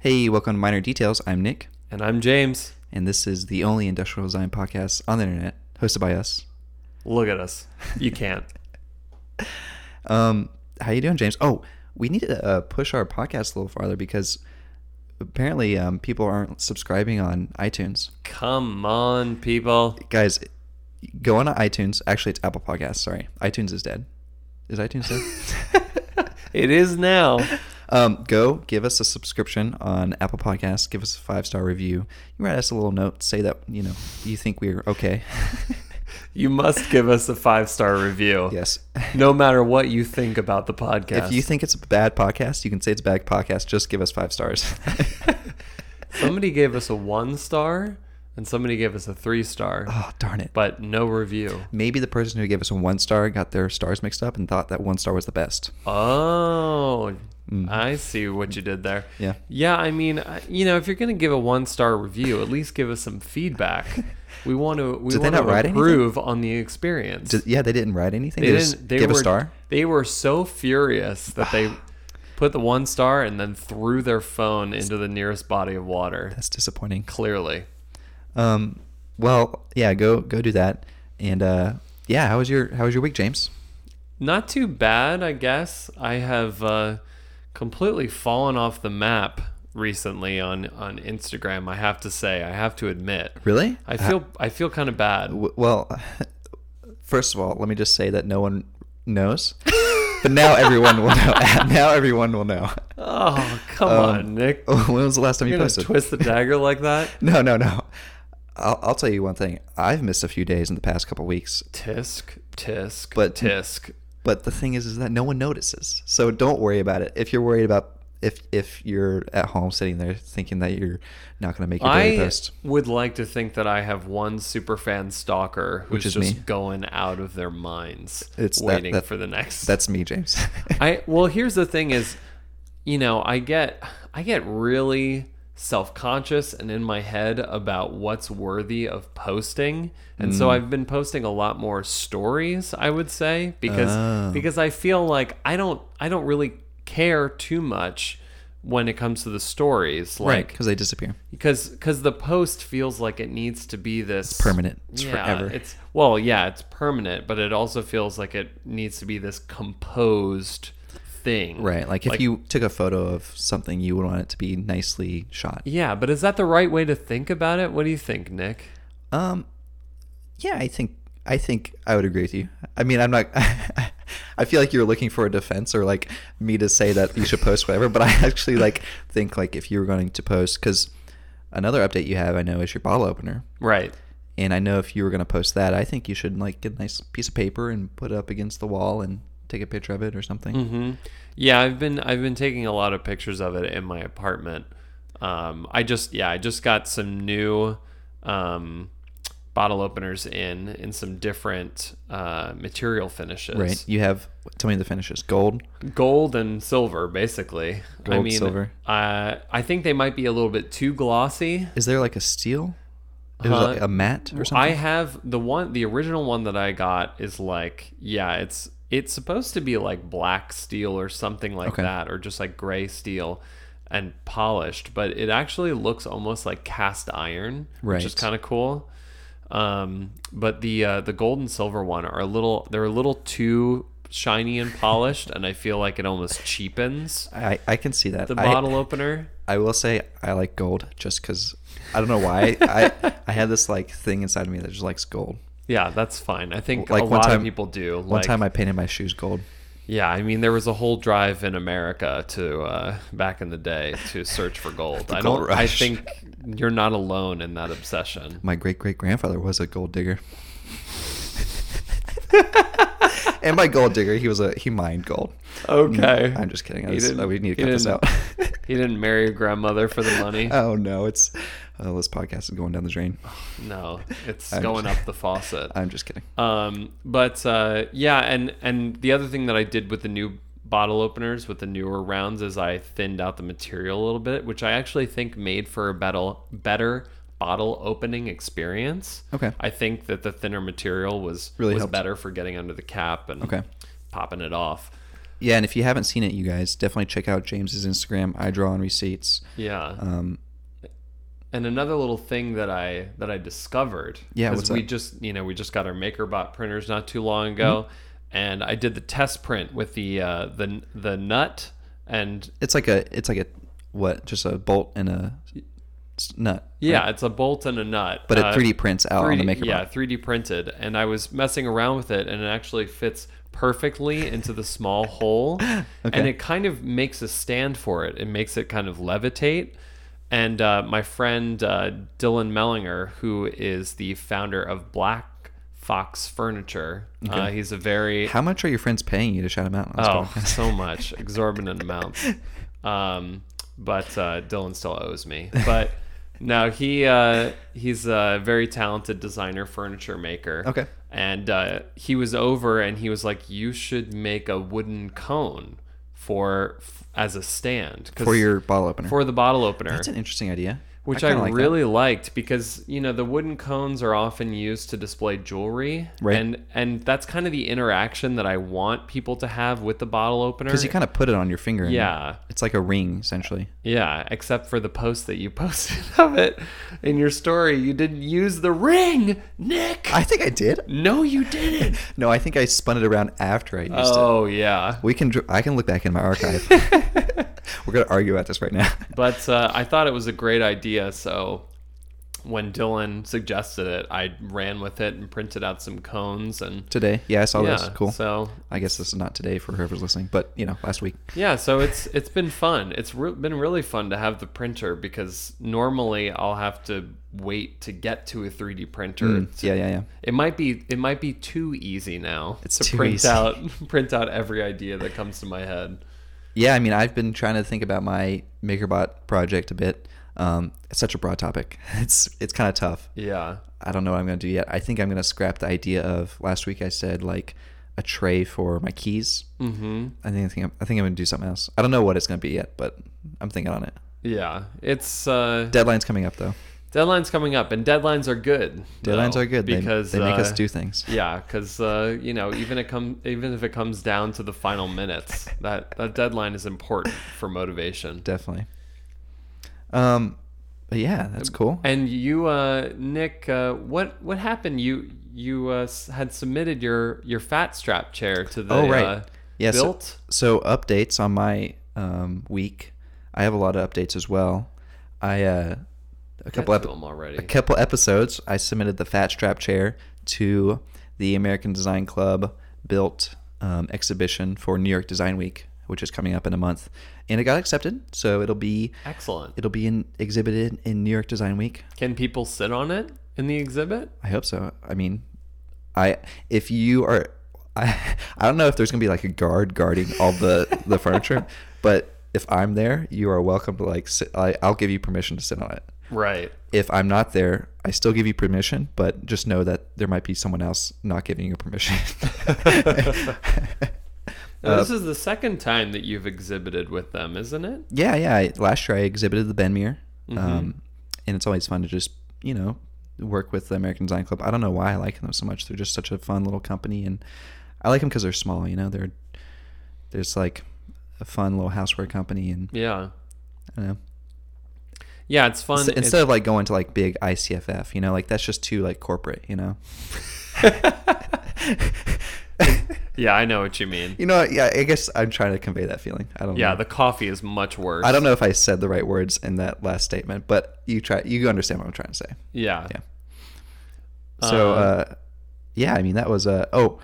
Hey, welcome to Minor Details. I'm Nick, And I'm James. and this is the only industrial design podcast on the internet, hosted by us. Look at us. You can't. Um, how you doing, James? Oh, we need to uh, push our podcast a little farther because apparently um, people aren't subscribing on iTunes. Come on, people. Guys, go on to iTunes. Actually, it's Apple Podcasts. Sorry, iTunes is dead. Is iTunes dead? It is now. Um, go give us a subscription on Apple Podcasts. Give us a five star review. You write us a little note. Say that you know you think we're okay. You must give us a five star review. yes. No matter what you think about the podcast. If you think it's a bad podcast, you can say it's a bad podcast. Just give us five stars. somebody gave us a one star and somebody gave us a three star, oh darn it! but no review. Maybe the person who gave us a one star got their stars mixed up and thought that one star was the best. Oh, Mm. I see what you did there. Yeah. Yeah, I mean, you know, if you're going to give a one star review, at least give us some feedback. We want to we Did they want to not write anything? improve on the experience. Did- yeah, they didn't write anything. They They, didn't. They give were a star. They were so furious that they put the one star and then threw their phone into the nearest body of water. That's disappointing. Clearly, Um, well, yeah, go go do that. And uh, yeah, how was your how was your week, James? not too bad, I guess. I have uh, completely fallen off the map recently on on Instagram. I have to say, I have to admit, Really? I feel I feel kind of bad. W- well, first of all, let me just say that no one knows, but now everyone will know. now everyone will know. Oh, come Um, on, Nick! When was the last time You're you posted? twist the dagger like that? No, no, no. I'll, I'll tell you one thing. I've missed a few days in the past couple weeks, Tisk, tisk, But- tisk. But the thing is, is that no one notices. So don't worry about it. If you're worried about if if you're at home sitting there thinking that you're not going to make your I post, would like to think that I have one super fan stalker who's Which is just me. going out of their minds, It's that- waiting that- for the next. that's me, James. I well, here's the thing: is you know, I get I get really self-conscious and in my head about what's worthy of posting, and Mm. so I've been posting a lot more stories. I would say because Oh. because I feel like I don't I don't really care too much when it comes to the stories, right, like because they disappear. because because the post feels like it needs to be this permanent. It's yeah, forever. It's well, yeah, it's permanent, but it also feels like it needs to be this composed thing. Right, like if you took a photo of something, you would want it to be nicely shot. Yeah, but is that the right way to think about it? What do you think, Nick? Um, yeah, I think I think I would agree with you. I mean, I'm not. I feel like you're looking for a defense or like me to say that you should post whatever, but I actually like think like if you were going to post because another update you have I know is your bottle opener, Right. and I know if you were going to post that, I think you should like get a nice piece of paper and put it up against the wall and take a picture of it or something. hmm Yeah, I've been I've been taking a lot of pictures of it in my apartment. Um, I just yeah, I just got some new um, bottle openers in in some different uh, material finishes. Right. You have tell me the finishes. Gold. gold and silver basically i Gold, mean silver. uh, i think they might be a little bit too glossy Is there like a steel? Is Uh, like a matte or something? i have the one the original one that i got is like yeah it's it's supposed to be like black steel or something like Okay. that or just like gray steel and polished but it actually looks almost like cast iron which is kind of cool um, but the uh, the gold and silver one are a little they're a little too shiny and polished and i feel like it almost cheapens I, I can see that. the I- bottle opener. I will say I like gold just because I don't know why I I had this like thing inside of me that just likes gold. Yeah, that's fine. I think Like a lot time- of people do. One Like, time I painted my shoes gold. yeah, I mean, there was a whole drive in America to uh, back in the day to search for gold. I gold don't. I think you're not alone in that obsession. My great great grandfather was a gold digger. and by gold digger, he was a he mined gold. Okay, I'm just kidding. I He was- didn't- we need to cut this out. he didn't marry your grandmother for the money. oh no, it's oh, this podcast is going down the drain. no, it's I'm going just- up the faucet. I'm just kidding. Um, but uh, yeah, and and the other thing that I did with the new bottle openers with the newer rounds is I thinned out the material a little bit, which I actually think made for a better better bottle opening experience. Okay. I think that the thinner material was Really was helped. better for getting under the cap and Okay. popping it off. yeah, and if you haven't seen it, you guys definitely check out James's Instagram. I draw on receipts. Yeah. Um, And another little thing that I that I discovered. Yeah, what's we that? just you know we just got our MakerBot printers not too long ago, Mm-hmm. and I did the test print with the uh, the the nut and it's like a it's like a what just a bolt and a nut. yeah, right? it's a bolt and a nut. but it Uh, 3D prints out on the 3D MakerBot. Yeah, 3D printed, and I was messing around with it, and it actually fits perfectly into the small hole, and it kind of makes a stand for it. It makes it kind of levitate. And uh, my friend uh, Dylan Mellinger, who is the founder of Black Fox Furniture, uh, Okay. he's a very How much are your friends paying you to shout them out? Oh, so much, exorbitant amounts. Um, but uh, Dylan still owes me. But no, he uh, he's a very talented designer, furniture maker. Okay. And uh, he was over, and he was like, "You should make a wooden cone for f- as a stand 'cause- for your bottle opener. for the bottle opener." That's an interesting idea. Which I, kinda like that. really liked because you know the wooden cones are often used to display jewelry, Right. And and that's kind of the interaction that I want people to have with the bottle opener. because you kind of put it on your finger. and Yeah. it's like a ring essentially. yeah, except for the post that you posted of it in your story, you didn't use the ring, Nick. I think I did. no, you didn't. No, I think I spun it around after I used it. oh yeah, We can. I can look back in my archive. We're gonna argue about this right now. but uh, I thought it was a great idea, so. When Dylan suggested it, I ran with it and printed out some cones and Today, yeah, I saw yeah, this. Cool. So I guess this is not today for whoever's listening, but you know, last week. Yeah, so it's it's been fun. It's re- been really fun to have the printer because normally I'll have to wait to get to a 3D printer. Mm, yeah, yeah, yeah. It might be it might be too easy now It's to print easy. out print out every idea that comes to my head. Yeah, I mean, I've been trying to think about my MakerBot project a bit. Um, it's such a broad topic. It's it's kind of tough. Yeah. I don't know what I'm going to do yet. I think I'm going to scrap the idea of last week. I said like a tray for my keys. Mhm. I think I think I'm, I think I'm going to do something else. I don't know what it's going to be yet, but I'm thinking on it. Yeah. It's uh Deadline's coming up though. Deadlines coming up and deadlines are good. Deadlines though, are good because they, make us uh, do things. Yeah, because uh, you know, even it come even if it comes down to the final minutes, that that deadline is important for motivation. Definitely. Um, but yeah, that's cool. And you, uh, Nick, uh, what what happened? You you uh, had submitted your your Phat strap chair to the Oh, right. uh, Yeah, so- built. So updates on my um, week. I have a lot of updates as well. I uh, a couple ep- already. a couple episodes. I submitted the Phat strap chair to the American Design Club built um, exhibition for New York Design Week, which is coming up in a month, and it got accepted. So it'll be Excellent. it'll be in, exhibited in New York Design Week. Can people sit on it in the exhibit? I hope so. I mean, I if you are, I I don't know if there's gonna be like a guard guarding all the the furniture, but if I'm there, you are welcome to like sit. I, I'll give you permission to sit on it. Right. If I'm not there, I still give you permission, but just know that there might be someone else not giving you permission. Now, Uh, this is the second time that you've exhibited with them, isn't it? yeah, yeah. I, last year I exhibited the Benmere, Mhm. um, and it's always fun to just you know work with the American Design Club. I don't know why I like them so much. They're just such a fun little company, and I like them because they're small. You know, they're there's like a fun little houseware company, and Yeah. I don't know. Yeah, it's fun. Instead, It's- instead of like going to like big ICFF, you know, like that's just too like corporate. You know. yeah, I know what you mean. You know, yeah. I guess I'm trying to convey that feeling. I don't. Yeah, know. the coffee is much worse. I don't know if I said the right words in that last statement, but you try. You understand what I'm trying to say. Yeah. Yeah. So, Uh, uh, yeah, I mean that was uh, oh,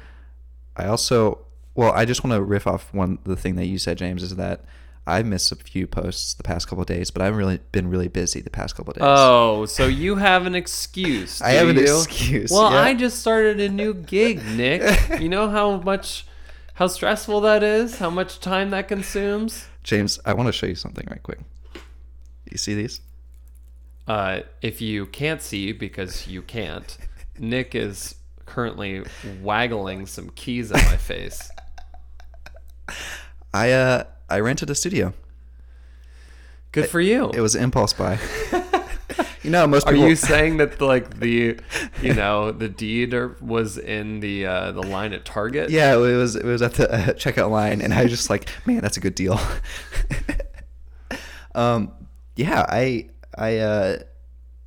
I also well, I just want to riff off one the thing that you said, James, is that I've missed a few posts the past couple of days, but I've really been really busy the past couple days. Oh, so you have an excuse. I have an you? excuse, Well, yeah. I just started a new gig, Nick. you know how much, how stressful that is. How much time that consumes. James, I want to show you something right quick. You see these? Uh, if you can't see because you can't, Nick is currently waggling some keys at my face. I uh I rented a studio. Good for you. It was an impulse buy. You know, most Are people. you saying that like the, you know, the deed or- was in the uh, the line at Target? yeah, it was it was at the uh, checkout line, and I was just like, man, that's a good deal. um, yeah, I I uh,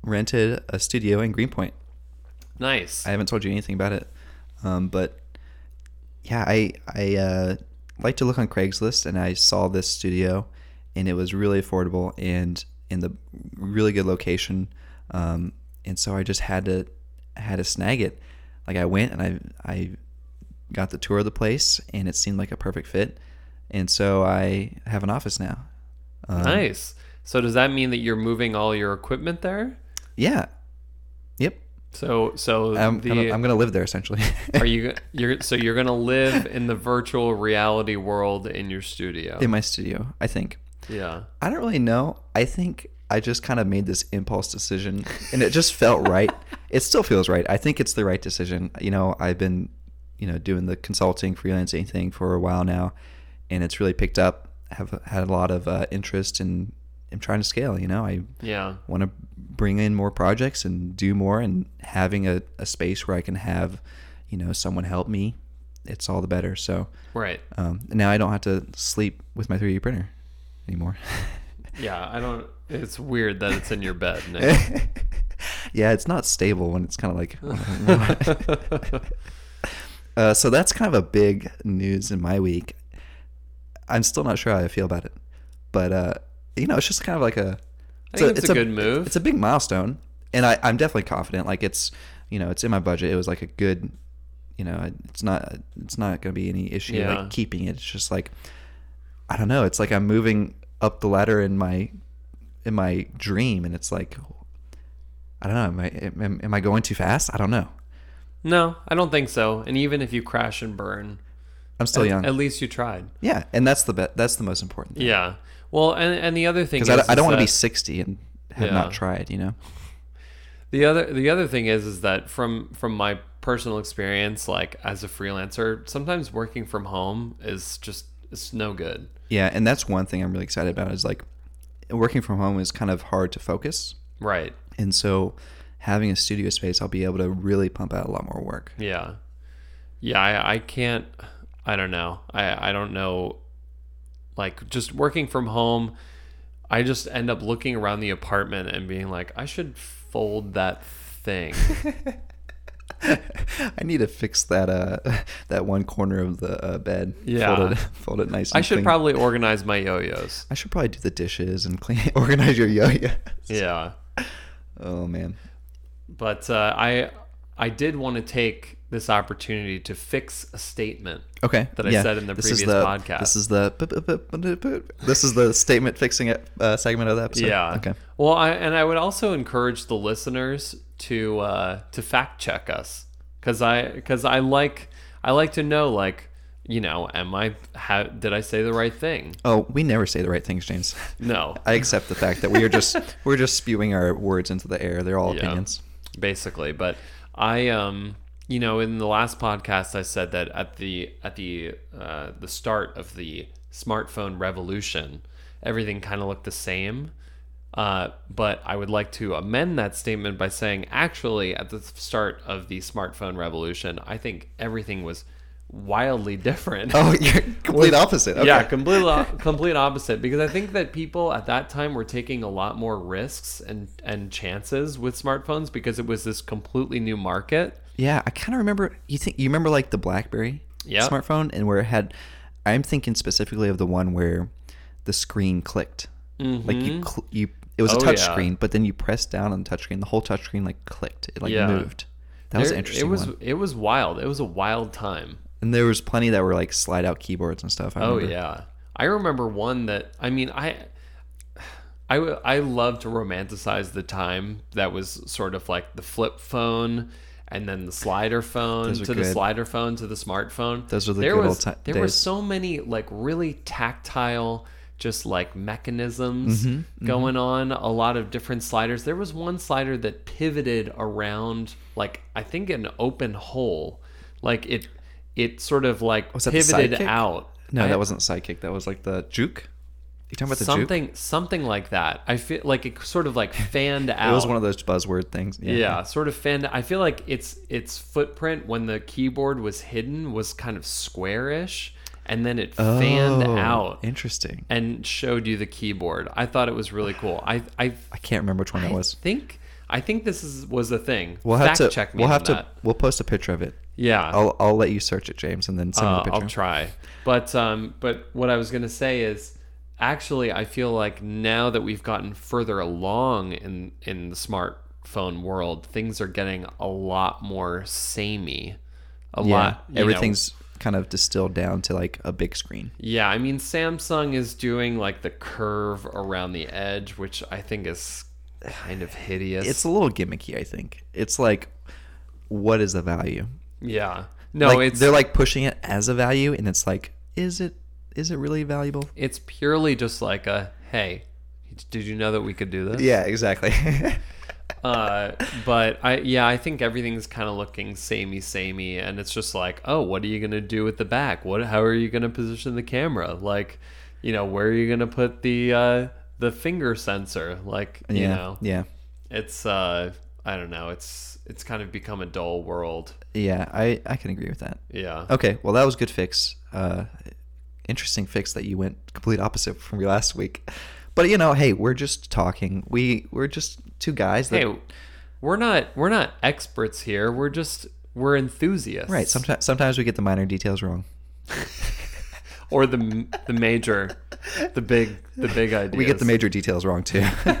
rented a studio in Greenpoint. Nice. I haven't told you anything about it, um, but yeah, I I uh, like to look on Craigslist, and I saw this studio, and it was really affordable and in the really good location, um, and so I just had to had to snag it. Like I went and I I got the tour of the place, and it seemed like a perfect fit, and so I have an office now. Um, nice. So does that mean that you're moving all your equipment there? Yeah. Yep. So so I'm, the gonna, I'm gonna live there essentially. are you you're so you're gonna live in the virtual reality world in your studio? in my studio? I think. yeah. I don't really know. I think I just kind of made this impulse decision and it just felt right. It still feels right. I think it's the right decision. You know, I've been, you know, doing the consulting, freelancing thing for a while now and it's really picked up. Have had a lot of uh, interest and I'm trying to scale, you know. I Yeah. want to bring in more projects and do more and having a, a space where I can have, you know, someone help me. It's all the better. So, Right. um, now I don't have to sleep with my 3D printer anymore. Yeah. I don't. It's weird that it's in your bed. Yeah, it's not stable when it's kind of like. uh, so that's kind of a big news in my week. I'm still not sure how I feel about it, but uh, you know, it's just kind of like a. I think it's a good move. It's a big milestone, and I, I'm definitely confident. Like it's, you know, it's in my budget. It was like a good, you know, it's not it's not going to be any issue Yeah. like keeping it. It's just like, I don't know. It's like I'm moving up the ladder in my in my dream, and it's like, I don't know. Am I am, am I going too fast? I don't know. no, I don't think so. And even if you crash and burn, I'm still at, young. at least you tried. yeah, and that's the be- that's the most important thing. Yeah. Well, and and the other thing is, because I, I don't want to be 60 and have Yeah. not tried. You know. The other the other thing is is that from from my personal experience, like as a freelancer, sometimes working from home is just it's no good. Yeah, and that's one thing I'm really excited about is like working from home is kind of hard to focus. Right. And so having a studio space, I'll be able to really pump out a lot more work. Yeah. Yeah, I, I can't I don't know. I I don't know like just working from home, I just end up looking around the apartment and being like, I should fold that thing. I need to fix that uh that one corner of the uh, bed. Yeah. Fold it, fold it nice. I should clean. probably organize my yo-yos. I should probably do the dishes and clean organize your yo-yos. Yeah. Oh man. But uh, I I did want to take this opportunity to fix a statement. Okay. That I said in the this previous is the, podcast. This is the this is the statement fixing it uh, segment of the episode. Yeah. Okay. Well, I, and I would also encourage the listeners to uh, to fact check us because I because I like I like to know like you know am I how did I say the right thing? Oh, we never say the right things, James. No, I accept the fact that we are just we're just spewing our words into the air. They're all Yeah. opinions. basically. But I um you know in the last podcast I said that at the at the uh, the start of the smartphone revolution everything kind of looked the same. Uh, but I would like to amend that statement by saying, actually, at the start of the smartphone revolution, I think everything was wildly different. Oh, you're complete opposite. Okay. Yeah, complete complete opposite. Because I think that people at that time were taking a lot more risks and and chances with smartphones because it was this completely new market. Yeah, I kind of remember. You think you remember like the BlackBerry Yep. smartphone, and where it had. I'm thinking specifically of the one where the screen clicked. Like you, cl- you. It was a Mm-hmm. Oh, touch yeah. screen, but then you pressed down on the touch screen. The whole touch screen like clicked. It like Yeah. moved. That was There- an interesting It was one. it was wild. It was a wild time. And there was plenty that were like slide out keyboards and stuff. I Oh remember. yeah, I remember one that I mean I. I, I love to romanticize the time that was sort of like the flip phone and then the slider phone to the slider phone to the smartphone. Those are the there good was, old ti- There were so many like really tactile just like mechanisms Mm-hmm, going on, a lot of different sliders. There was one slider that pivoted around like I think an open hole. Like it it sort of like Was pivoted out. No, I- that wasn't Sidekick. That was like the Juke. You talking about the juke? something something like that. I feel like it sort of like fanned out. It was one of those buzzword things. yeah. sort of fanned. I feel like its its footprint when the keyboard was hidden was kind of squarish, and then it fanned Oh, out Interesting. and showed you the keyboard. I thought it was really cool. I I I can't remember which one I it was. think I think this is was the thing. We'll have Fact to. check me. we'll have to. We'll post a picture of it. Yeah. I'll I'll let you search it, James, and then send Uh, the picture. I'll try. But um, but what I was gonna say is, actually, I feel like now that we've gotten further along in in the smartphone world, things are getting a lot more samey. A yeah, lot. you know. everything's kind of distilled down to like a big screen. Yeah, I mean, Samsung is doing like the curve around the edge, which I think is kind of hideous. It's a little gimmicky, I think. It's like, what is the value? yeah. No, like, it's they're like pushing it as a value, and it's like, is it is it really valuable? it's purely just like a hey, did you know that we could do this? Yeah, exactly. uh, but I yeah, I think everything's kind of looking samey, samey, and it's just like, oh, what are you gonna do with the back? What? How are you gonna position the camera? Like, you know, where are you gonna put the uh, the finger sensor? Like, you yeah, know, yeah, it's uh, I don't know, it's it's kind of become a dull world. yeah. I I can agree with that. Yeah. Okay, well that was good fix. Uh, interesting fix that you went complete opposite from your last week. But you know, hey, we're just talking. We we're just two guys that Hey, we're not we're not experts here. We're just we're enthusiasts. right. Sometimes sometimes we get the minor details wrong. or the the major, the big the big ideas. We get the major details wrong too.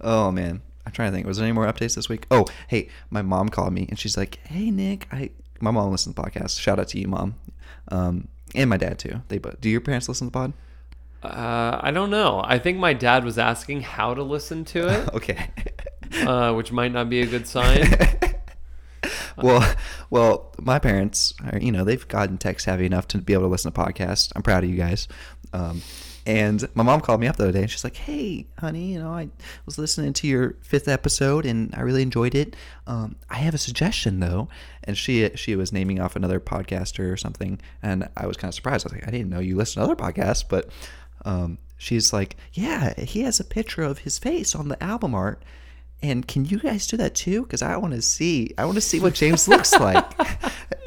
oh man, I'm trying to think. Was there any more updates this week? Oh, hey, my mom called me and she's like, "Hey Nick, I my mom listens to podcasts. Shout out to you, mom, um, and my dad too. They both. Do your parents listen to the pod? Uh, I don't know. I think my dad was asking how to listen to it, okay. uh, which might not be a good sign. well, well, my parents are, you know, they've gotten tech savvy enough to be able to listen to podcasts. I'm proud of you guys. Um, and my mom called me up the other day and she's like, Hey, honey, you know, I was listening to your fifth episode and I really enjoyed it. Um, I have a suggestion though. And she, she was naming off another podcaster or something. And I was kind of surprised. I was like, I didn't know you listen to other podcasts, but, um, she's like, yeah, he has a picture of his face on the album art. And can you guys do that too? Because I want to see, I want to see what James looks like.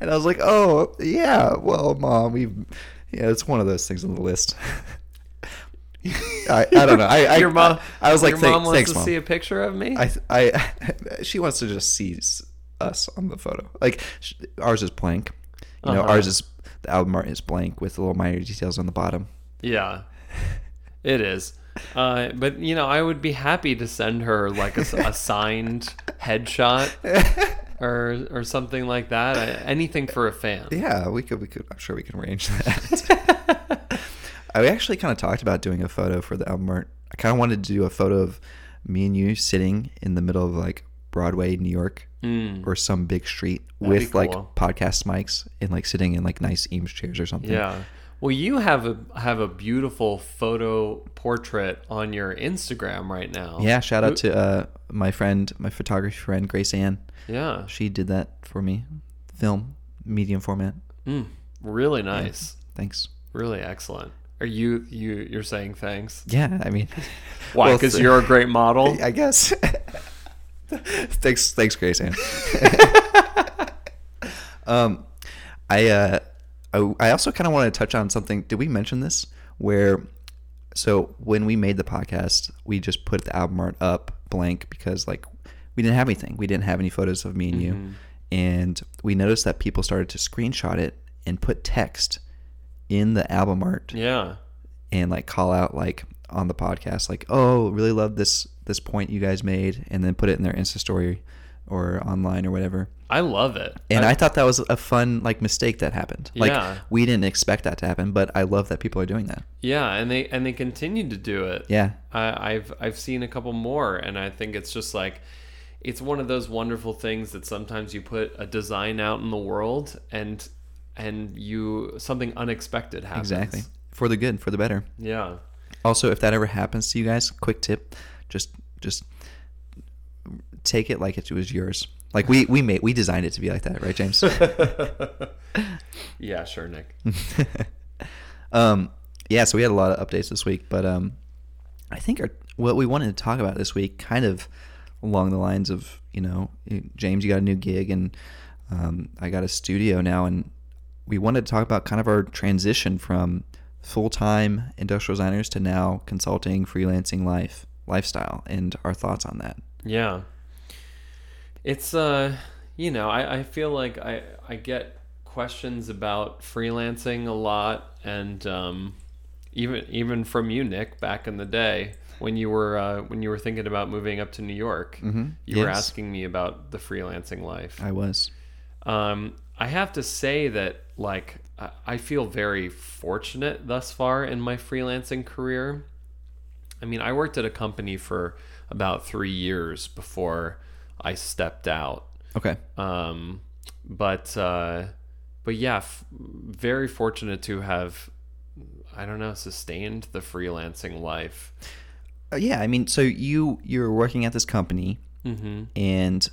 and I was like, oh yeah, well, mom, we, yeah, it's one of those things on the list. I, I don't know. I, I your mom, I, was like, your mom wants thanks, to mom. see a picture of me. I, I, she wants to just see us on the photo. Like sh- ours is blank. You know, Uh-huh. ours is the album art is blank with a little minor details on the bottom. yeah, it is. Uh, but you know, I would be happy to send her like a signed headshot or or something like that. Anything for a fan. Yeah, we could. We could. I'm sure we can arrange that. I actually kind of talked about doing a photo for the album art. I kind of wanted to do a photo of me and you sitting in the middle of like Broadway, New York, Mm. or some big street That'd with like podcast mics and like sitting in like nice Eames chairs or something. Yeah. Well, you have a have a beautiful photo portrait on your Instagram right now. Yeah. Shout out to uh, my friend, my photography friend, Grace Ann. Yeah. She did that for me. Film, medium format. Mm, really nice. Thanks. Really excellent. Are you you you're saying thanks? Yeah, I mean, Why? Because you're a great model. I guess. thanks, thanks, Grace Ann. um, I uh, I, I also kind of want to touch on something. Did we mention this? Where, so when we made the podcast, we just put the album art up blank because like we didn't have anything. We didn't have any photos of me and you, mm-hmm. and we noticed that people started to screenshot it and put text in the album art Yeah. and like call out like on the podcast like oh really love this this point you guys made and then put it in their insta story or online or whatever I love it. and I, thought that was a fun like mistake that happened like Yeah. we didn't expect that to happen but i love that people are doing that yeah, and they and they continue to do it. yeah I, I've I've seen a couple more, and I think it's just like it's one of those wonderful things that sometimes you put a design out in the world, and and you something unexpected happens. exactly for the good for the better Yeah. also if that ever happens to you guys quick tip just just take it like it was yours like we we made we designed it to be like that right james Yeah, sure, Nick. Um, yeah, so we had a lot of updates this week, but um, I think our, what we wanted to talk about this week, kind of along the lines of, you know, James, you got a new gig, and um, I got a studio now, and we wanted to talk about kind of our transition from full time industrial designers to now consulting, freelancing life lifestyle, and our thoughts on that. Yeah. It's uh you know, I, I feel like I, I get questions about freelancing a lot and um even even from you, Nick, back in the day when you were uh, when you were thinking about moving up to New York, mm-hmm. you yes. were asking me about the freelancing life. I was. Um, I have to say that like I feel very fortunate thus far in my freelancing career. I mean, I worked at a company for about three years before I stepped out. Okay. Um, but uh, but yeah, f- very fortunate to have, I don't know, sustained the freelancing life. Uh, yeah, I mean, so you you're working at this company, mm-hmm. and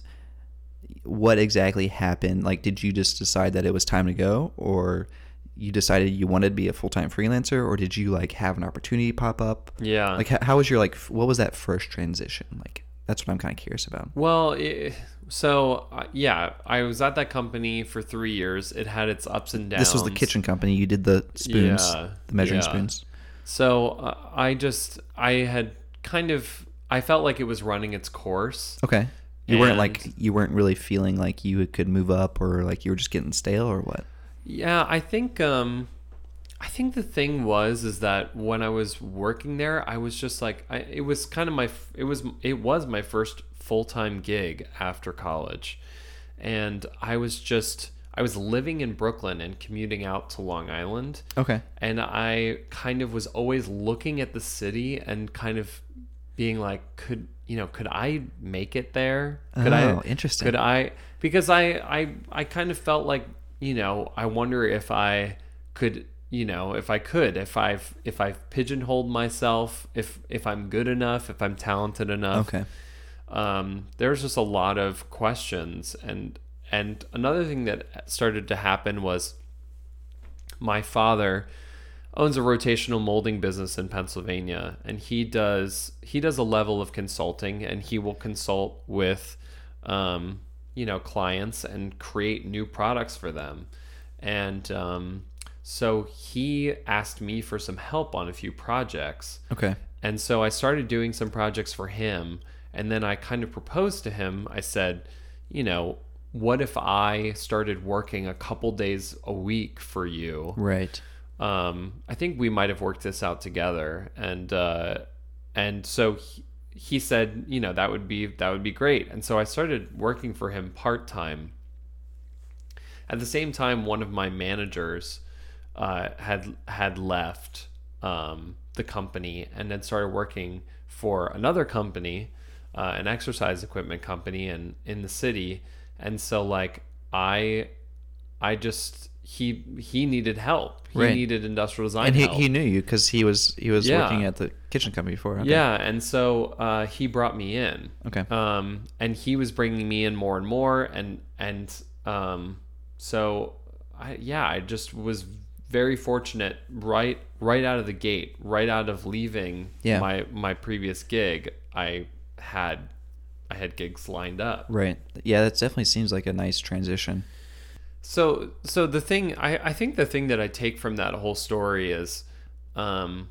what exactly happened? Like, did you just decide that it was time to go, or you decided you wanted to be a full time freelancer, or did you like have an opportunity pop up? Yeah. Like, how, how was your like? What was that first transition? Like, that's what I'm kind of curious about. Well, it, so uh, yeah, I was at that company for three years. It had its ups and downs. This was the kitchen company. You did the spoons, yeah, the measuring yeah. spoons. So uh, I just I had kind of I felt like it was running its course. Okay. You weren't like you weren't really feeling like you could move up or like you were just getting stale or what? Yeah, I think um I think the thing was is that when I was working there, I was just like I it was kind of my it was it was my first full-time gig after college. And I was just I was living in Brooklyn and commuting out to Long Island. Okay. And I kind of was always looking at the city and kind of being like could you know, could I make it there? Could oh, I, interesting. Could I? Because I, I, I kind of felt like, you know, I wonder if I could, you know, if I could, if I've, if I've pigeonholed myself, if, if I'm good enough, if I'm talented enough. Okay. Um, there's just a lot of questions, and and another thing that started to happen was my father owns a rotational molding business in Pennsylvania and he does he does a level of consulting and he will consult with um, you know clients and create new products for them. And um, so he asked me for some help on a few projects. Okay. And so I started doing some projects for him and then I kind of proposed to him. I said you know what if I started working a couple days a week for you? Right um, I think we might have worked this out together, and uh, and so he, he said, you know, that would be that would be great, and so I started working for him part time. At the same time, one of my managers uh, had had left um, the company and had started working for another company, uh, an exercise equipment company, in in the city, and so like I, I just he he needed help. He right. needed industrial design and he, help. he knew you because he was he was yeah. working at the kitchen company before. Okay. Yeah, and so uh, he brought me in. Okay. Um, and he was bringing me in more and more, and and um, so I yeah, I just was very fortunate right right out of the gate, right out of leaving yeah. my my previous gig. I had I had gigs lined up. Right. Yeah, that definitely seems like a nice transition. So so the thing I, I think the thing that I take from that whole story is um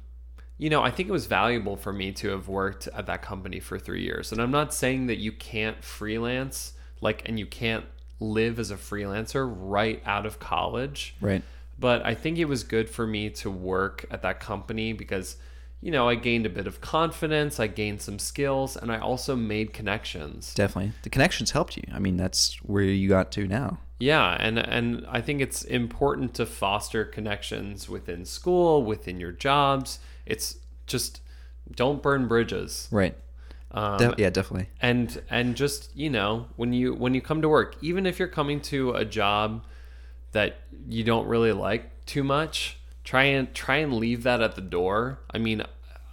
you know, I think it was valuable for me to have worked at that company for 3 years. And I'm not saying that you can't freelance like and you can't live as a freelancer right out of college. Right. But I think it was good for me to work at that company because you know, I gained a bit of confidence, I gained some skills, and I also made connections. Definitely. The connections helped you. I mean, that's where you got to now. Yeah, and and I think it's important to foster connections within school, within your jobs. It's just don't burn bridges. Right. Um, De- yeah, definitely. And and just you know when you when you come to work, even if you're coming to a job that you don't really like too much, try and try and leave that at the door. I mean,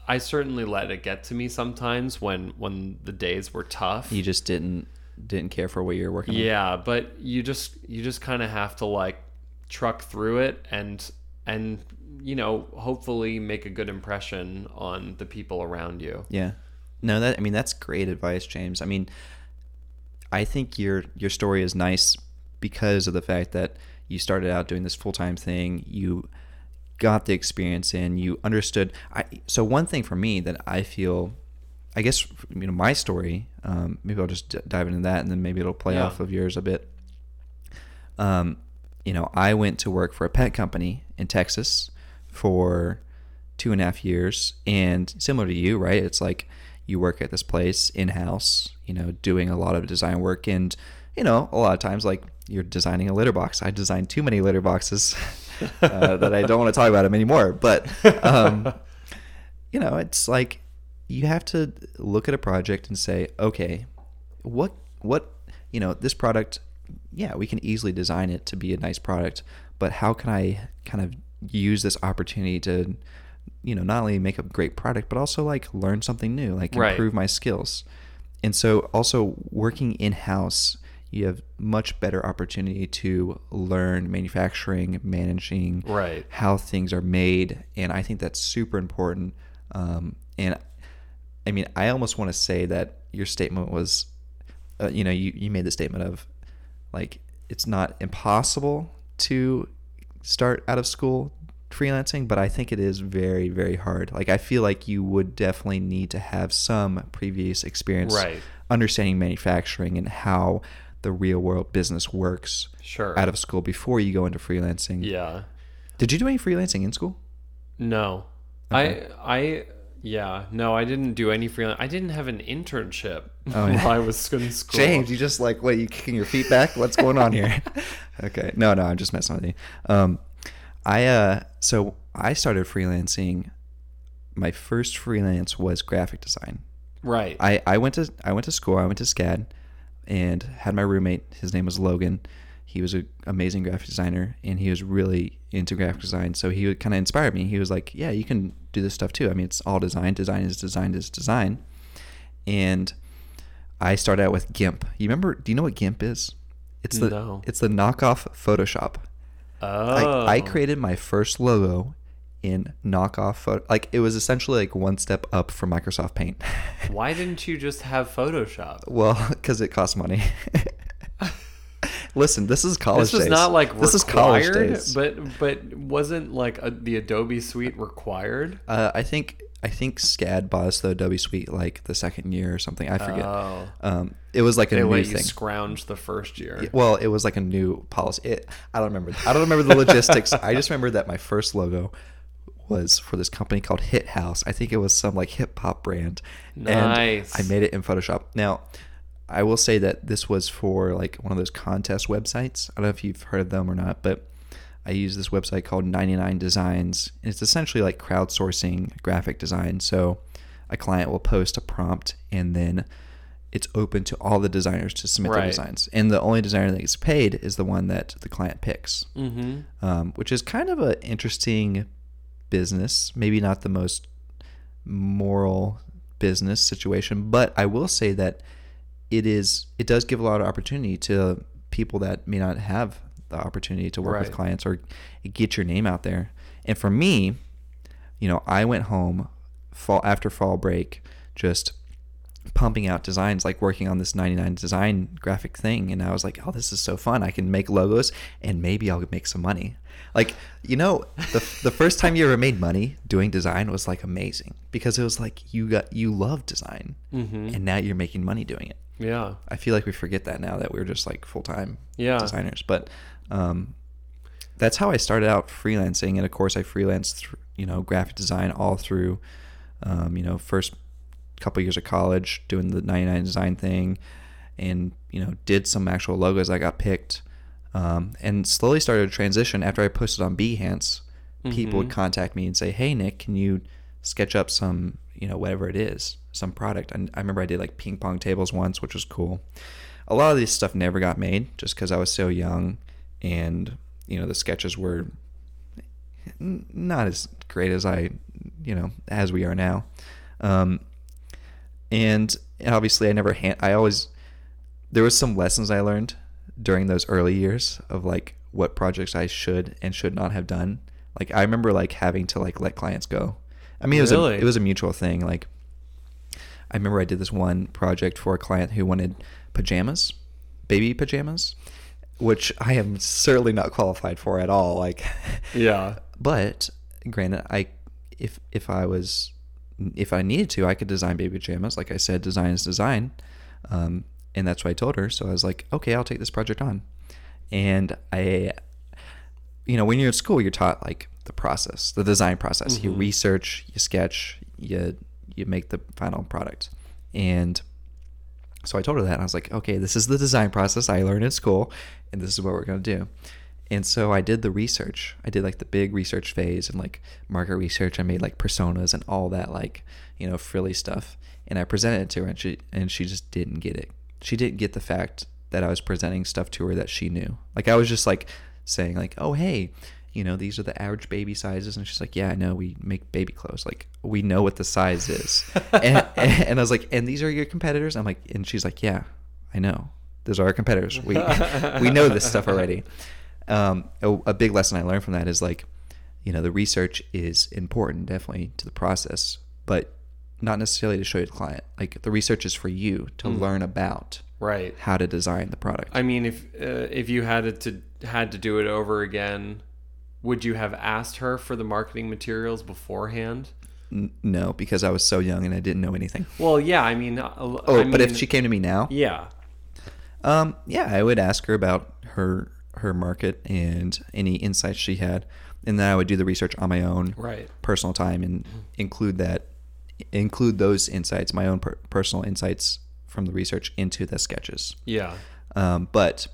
I certainly let it get to me sometimes when when the days were tough. You just didn't didn't care for what you were working yeah, on. but you just you just kind of have to like truck through it and and you know, hopefully make a good impression on the people around you. Yeah. No, that I mean that's great advice, James. I mean, I think your your story is nice because of the fact that you started out doing this full time thing. You got the experience in. You understood. I so one thing for me that I feel, I guess you know my story. Um, maybe I'll just d- dive into that, and then maybe it'll play Yeah. off of yours a bit. Um, you know, I went to work for a pet company in Texas for two and a half years, and similar to you, right? It's like you work at this place in house, you know, doing a lot of design work, and you know, a lot of times like you're designing a litter box. I designed too many litter boxes uh, that I don't want to talk about them anymore, but um, you know, it's like you have to look at a project and say, okay, what what you know, this product, yeah, we can easily design it to be a nice product, but how can I kind of use this opportunity to you know, not only make a great product, but also like learn something new, like Right. improve my skills. And so also working in house, you have much better opportunity to learn manufacturing, managing, Right. how things are made, and I think that's super important. Um, and I mean, I almost want to say that your statement was, uh, you know, you you made the statement of, like, it's not impossible to start out of school freelancing, but I think it is very very hard. Like, I feel like you would definitely need to have some previous experience, Right. understanding manufacturing and how the real world business works Sure. out of school before you go into freelancing. yeah. Did you do any freelancing in school? No. Okay. I I yeah, no, I didn't do any freelance. I didn't have an internship Oh, yeah. while I was in school. James, you just like, what, you kicking your feet back? What's going on here? okay. No, no, I'm just messing with you. Um, I, uh, so I started freelancing. My first freelance was graphic design. Right. I, I went to, I went to school, I went to SCAD and had my roommate, his name was Logan. He was an amazing graphic designer and he was really into graphic design. So he would kind of inspire me. He was like, yeah, you can do this stuff too. I mean, it's all design. Design is design is design. And I started out with GIMP. You remember? Do you know what GIMP is? It's the No. it's the knockoff Photoshop. oh. I, I created my first logo in knockoff photo. Like it was essentially like one step up from Microsoft Paint. Why didn't you just have Photoshop? well, because it costs money. Listen, this is college This was days. not like this is college days. but but wasn't like a, the Adobe Suite required? uh, I think I think SCAD bought us the Adobe Suite like the second year or something. I forget. Oh. Um, it was like a They new thing. scrounge the first year. Yeah, Well, it was like a new policy. It, I don't remember. I don't remember the logistics. I just remember that my first logo was for this company called Hit House. I think it was some like hip hop brand. Nice. And I made it in Photoshop. Now, I will say that this was for like one of those contest websites. I don't know if you've heard of them or not, but I use this website called 99 Designs. And it's essentially like crowdsourcing graphic design. So a client will post a prompt and then it's open to all the designers to submit their designs. And the only designer that gets paid is the one that the client picks, Mm-hmm. um, which is kind of an interesting business. Maybe not the most moral business situation, but I will say that it is it does give a lot of opportunity to people that may not have the opportunity to work with clients or get your name out there. And for me, you know, I went home fall after fall break just pumping out designs like working on this 99 design graphic thing and I was like, "Oh, this is so fun. I can make logos and maybe I'll make some money." Like, you know, the the first time you ever made money doing design was like amazing because it was like you got you love design Mm-hmm. and now you're making money doing it. Yeah. I feel like we forget that now that we're just like full-time Yeah. designers, but um that's how I started out freelancing and of course I freelanced through, you know, graphic design all through um, you know, first couple years of college doing the 99 design thing and you know did some actual logos i got picked um, and slowly started to transition after i posted on behance people would Mhm. contact me and say hey nick can you sketch up some you know whatever it is some product and i remember i did like ping pong tables once which was cool a lot of this stuff never got made just because i was so young and you know the sketches were not as great as i you know as we are now um, and and obviously I never hand I always there was some lessons I learned during those early years of like what projects I should and should not have done. Like I remember like having to like let clients go. I mean, it was a, it was a mutual thing. Like I remember I did this one project for a client who wanted pajamas, baby pajamas, which I am certainly not qualified for at all. Like, Yeah. but granted, I if if I was if I needed to, I could design baby pajamas. Like I said, design is design, um, and that's what I told her. So I was like, okay, I'll take this project on. And I, you know, when you're at school, you're taught like the process, the design process. You Mhm. research, you sketch, you you make the final product, and so I told her that. And I was like, okay, this is the design process I learned in school, and this is what we're going to do. And so I did the research. I did like the big research phase and like market research. I made like personas and all that like, you know, frilly stuff. And I presented it to her and she and she just didn't get it. She didn't get the fact that I was presenting stuff to her that she knew. Like I was just like saying like, "Oh, hey, you know, these are the average baby sizes." And she's like, "Yeah, I know. We make baby clothes. Like we know what the size is." and, and I was like, "And these are your competitors?" I'm like, and she's like, "Yeah, I know. Those are our competitors. We we know this stuff already." Um, a, a big lesson I learned from that is like, you know, the research is important, definitely to the process, but not necessarily to show you the client. Like the research is for you to Mm. learn about Right. how to design the product. I mean, if uh, if you had it to had to do it over again, would you have asked her for the marketing materials beforehand? No, because I was so young and I didn't know anything. Well, yeah. I mean, uh, Oh, I but if she came to me now, yeah, Um, yeah, I would ask her about her her market and any insights she had, and then I would do the research on my own Right. personal time and include that include those insights, my own per- personal insights from the research into the sketches. yeah, Um, but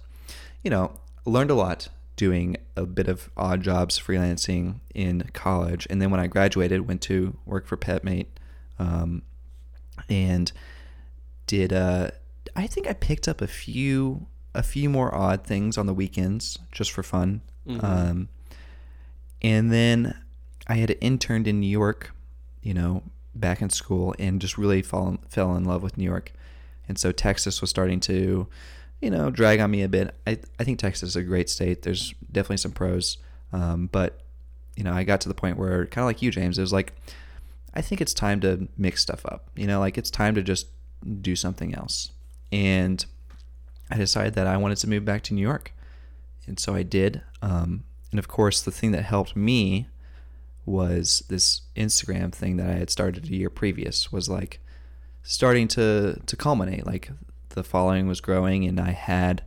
you know, learned a lot doing a bit of odd jobs freelancing in college, and then when I graduated, went to work for PetMate, um, and did. Uh, I think I picked up a few a few more odd things on the weekends just for fun, Mhm. um, and then I had interned in New York, you know, back in school, and just really fall, fell in love with New York. And so Texas was starting to, you know, drag on me a bit. I, I think Texas is a great state. There's definitely some pros. Um, but, you know, I got to the point where, kind of like you, James, it was like, I think it's time to mix stuff up. You know, like it's time to just do something else. And I decided that I wanted to move back to New York. And so I did. Um, and of course, the thing that helped me was this Instagram thing that I had started a year previous was like starting to to culminate. Like the following was growing, and I had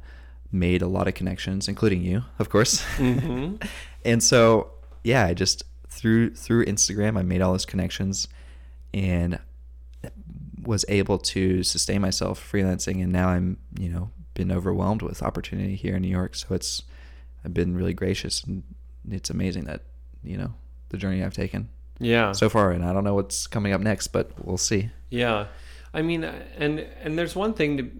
made a lot of connections, including you, of course. Mhm. and so yeah, I just through through Instagram, I made all those connections, and was able to sustain myself freelancing. And now I'm you know been overwhelmed with opportunity here in New York. So it's I've been really gracious, and it's amazing that you know the journey I've taken yeah. so far, and I don't know what's coming up next, but we'll see. Yeah, I mean, and and there's one thing to,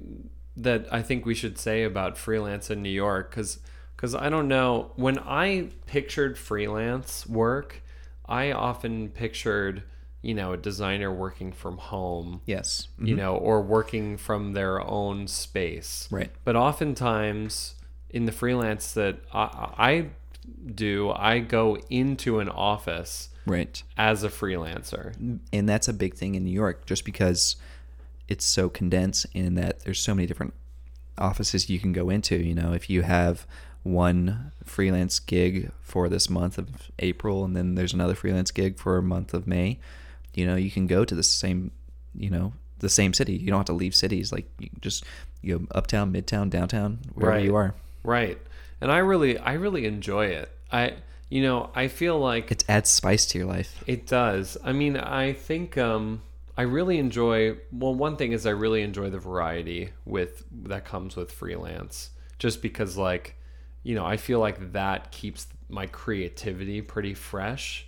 that I think we should say about freelance in New York, because because I don't know when I pictured freelance work, I often pictured you know a designer working from home, Yes, you Mhm. know, or working from their own space, right. but oftentimes in the freelance that I, I do, I go into an office Right. as a freelancer. and that's a big thing in New York just because it's so condensed in that there's so many different offices you can go into you know if you have one freelance gig for this month of April and then there's another freelance gig for a month of May you know you can go to the same you know the same city you don't have to leave cities like you just you go uptown midtown downtown wherever Right. you are Right. And I really I really enjoy it. I you know, I feel like it adds spice to your life it does. I mean, I think um I really enjoy well one thing is I really enjoy the variety with that comes with freelance just because like you know, I feel like that keeps my creativity pretty fresh.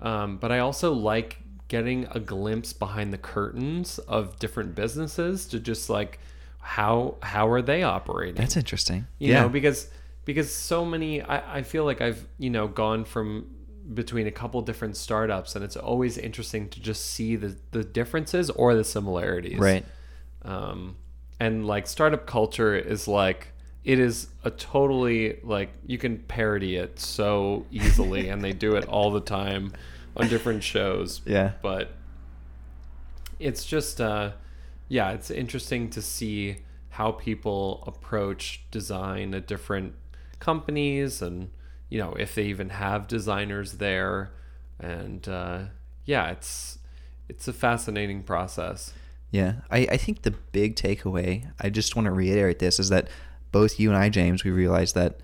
Um, but I also like getting a glimpse behind the curtains of different businesses to just like how how are they operating? that's interesting you yeah know because because so many I, I feel like i've you know gone from between a couple different startups and it's always interesting to just see the the differences or the similarities. Right. Um and like startup culture is like it is a totally like you can parody it so easily and they do it all the time on different shows. Yeah. but it's just uh yeah it's interesting to see how people approach design at different companies and you know if they even have designers there and uh yeah it's it's a fascinating process Yeah, I, I think the big takeaway, I just want to reiterate this, is that both you and I, James, we realized that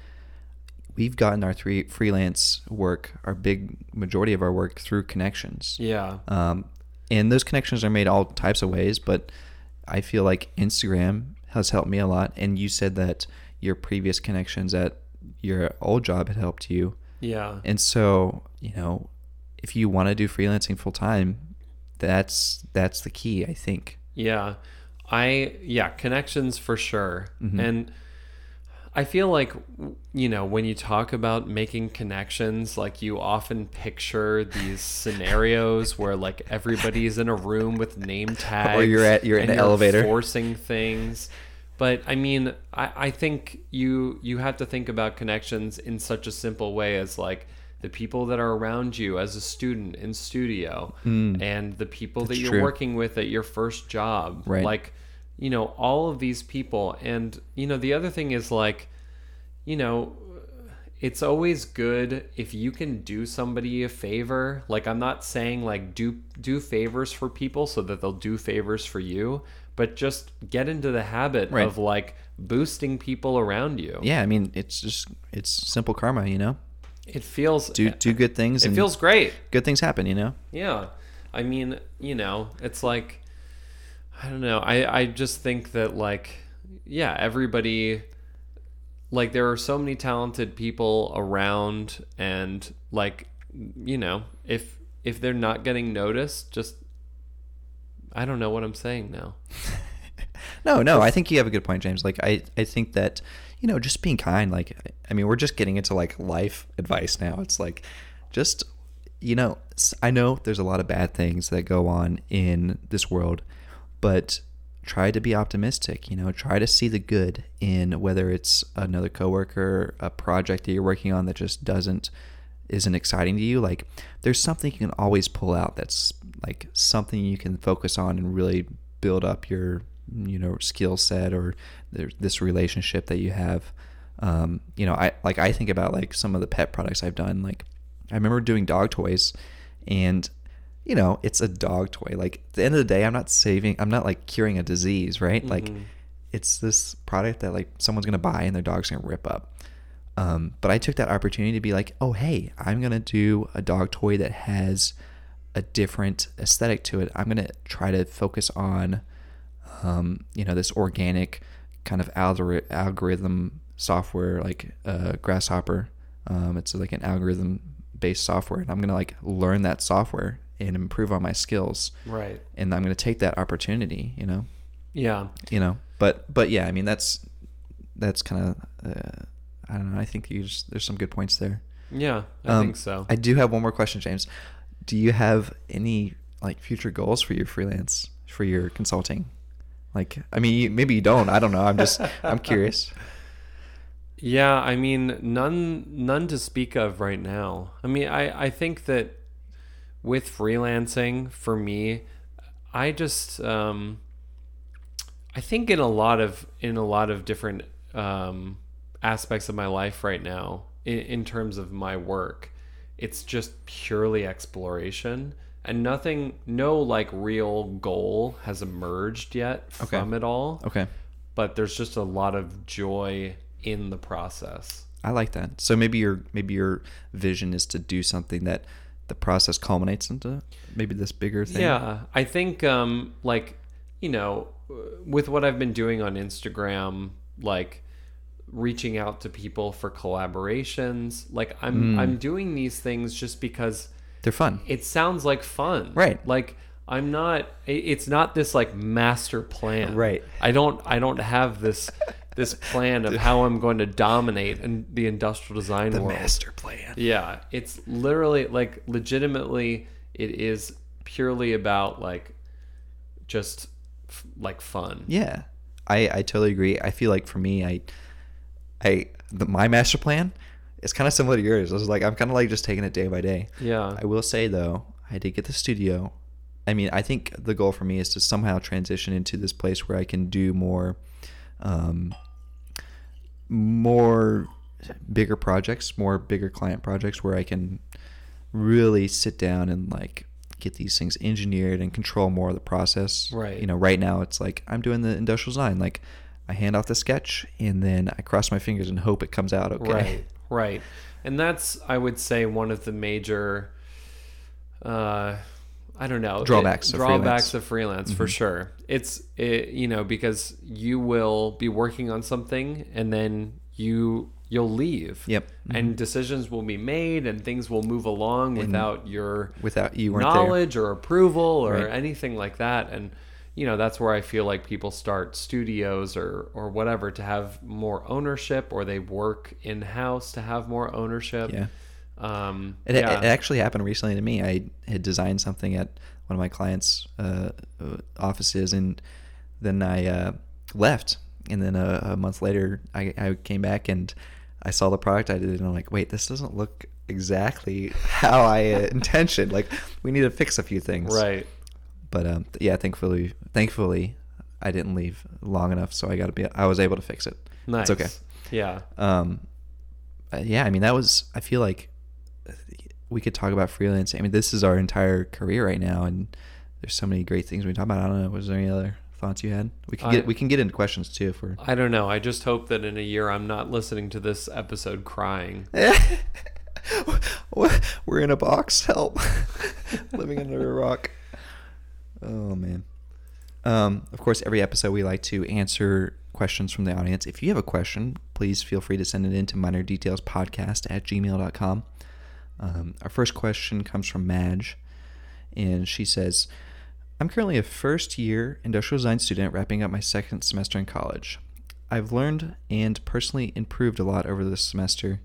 we've gotten our three freelance work, our big majority of our work through connections. yeah Um, and those connections are made all types of ways, but I feel like Instagram has helped me a lot. And you said that your previous connections at your old job had helped you. yeah And so, you know, if you want to do freelancing full time, that's that's the key, I think. Yeah. I yeah, connections for sure. Mhm. And I feel like you know, when you talk about making connections, like you often picture these scenarios where like everybody's in a room with name tags or you're at- you're in an elevator. forcing things. But I mean, I, I think you you have to think about connections in such a simple way as like the people that are around you as a student in studio hmm. and the people that you're true. working with at your first job. Right. Like, you know, all of these people. And, you know, the other thing is like, you know, it's always good if you can do somebody a favor. Like I'm not saying like do do favors for people so that they'll do favors for you, but just get into the habit Right. of like boosting people around you. Yeah, I mean, it's just it's simple karma, you know. It feels Do do good things it feels great. good things happen, you know. Yeah. I mean, you know, it's like I don't know. I I just think that like yeah, everybody like there are so many talented people around and like you know, if if they're not getting noticed, just I don't know what I'm saying now. No, no, I think you have a good point, James. Like I I think that you know, just being kind like I mean, we're just getting into like life advice now. It's like just you know, I know there's a lot of bad things that go on in this world, but try to be optimistic, you know, try to see the good in whether it's another coworker, a project that you're working on that just doesn't isn't exciting to you, like there's something you can always pull out that's like something you can focus on and really build up your you know skill set or this relationship that you have. Um, you know, I like I think about like some of the pet products I've done. Like I remember doing dog toys, and you know it's a dog toy. Like at the end of the day, I'm not saving. I'm not like curing a disease, right? Like Mhm. it's this product that like someone's gonna buy and their dog's gonna rip up. Um, but I took that opportunity to be like, oh hey, I'm gonna do a dog toy that has a different aesthetic to it. I'm gonna try to focus on, um, you know, this organic kind of algori- algorithm software like uh, Grasshopper. Um, it's like an algorithm based software, and I'm gonna like learn that software and improve on my skills. Right. And I'm gonna take that opportunity, you know Yeah. you know but but yeah i mean that's that's kind of uh, i don't know i think you just, there's some good points there Yeah, I Um, think so. i do have one more question james do you have any like future goals for your freelance for your consulting like i mean maybe you don't i don't know i'm just i'm curious Yeah, I mean, none none to speak of right now. I mean, I I think that with freelancing for me, I just um I think in a lot of in a lot of different um aspects of my life right now in, in terms of my work, it's just purely exploration. And nothing no like real goal has emerged yet Okay. from it all. Okay. But there's just a lot of joy in the process. i like that. So maybe your maybe your vision is to do something that the process culminates into maybe this bigger thing. Yeah, I think um like you know with what I've been doing on Instagram like reaching out to people for collaborations like I'm Mm. I'm doing these things just because they're fun it sounds like fun. Right. Like I'm not it's not this like master plan. Right. I don't I don't have this this plan of how I'm going to dominate in the industrial design the world. master plan Yeah, it's literally like legitimately it is purely about like just f- like fun. Yeah, I I totally agree. I feel like for me, I I the, my master plan is kind of similar to yours. I was like, I'm kind of like just taking it day by day. Yeah. I will say though, I did get the studio. I mean, I think the goal for me is to somehow transition into this place where I can do more, um, more bigger projects, more bigger client projects where I can really sit down and like get these things engineered and control more of the process. Right. You know, right now it's like I'm doing the industrial design. Like I hand off the sketch and then I cross my fingers and hope it comes out okay. Right, right. And that's, I would say, one of the major, uh, I don't know, Drawbacks it- of drawbacks freelance. of freelance for sure. It's, it, you know, because you will be working on something and then you you'll leave. Yep. And decisions will be made and things will move along without your Without you weren't there. knowledge or approval or Right. anything like that and you know that's where i feel like people start studios or or whatever to have more ownership or they work in house to have more ownership Yeah. um It, yeah. it actually happened recently to me. I had designed something at one of my clients' uh, uh, offices, and then I uh, left. And then a, a month later, I, I came back and I saw the product I did, and I'm like, wait, this doesn't look exactly how I uh, intentioned. Like, we need to fix a few things. right But um, yeah, thankfully, thankfully, I didn't leave long enough, so I got to be. I was able to fix it. nice It's okay. yeah Um, uh, yeah, I mean that was. I feel like we could talk about freelancing. I mean, this is our entire career right now, and there's so many great things we can talk about. I don't know. Was there any other thoughts you had? We can I- get we can get into questions too if we're. i don't know i just hope that in a year i'm not listening to this episode crying we're in a box. Help! Living under a rock. Oh man. Um, of course, every episode we like to answer questions from the audience. If you have a question, please feel free to send it in to minordetailspodcast at gmail.com. Um, our first question comes from Madge, and she says, I'm currently a first year industrial design student wrapping up my second semester in college. I've learned and personally improved a lot over this semester,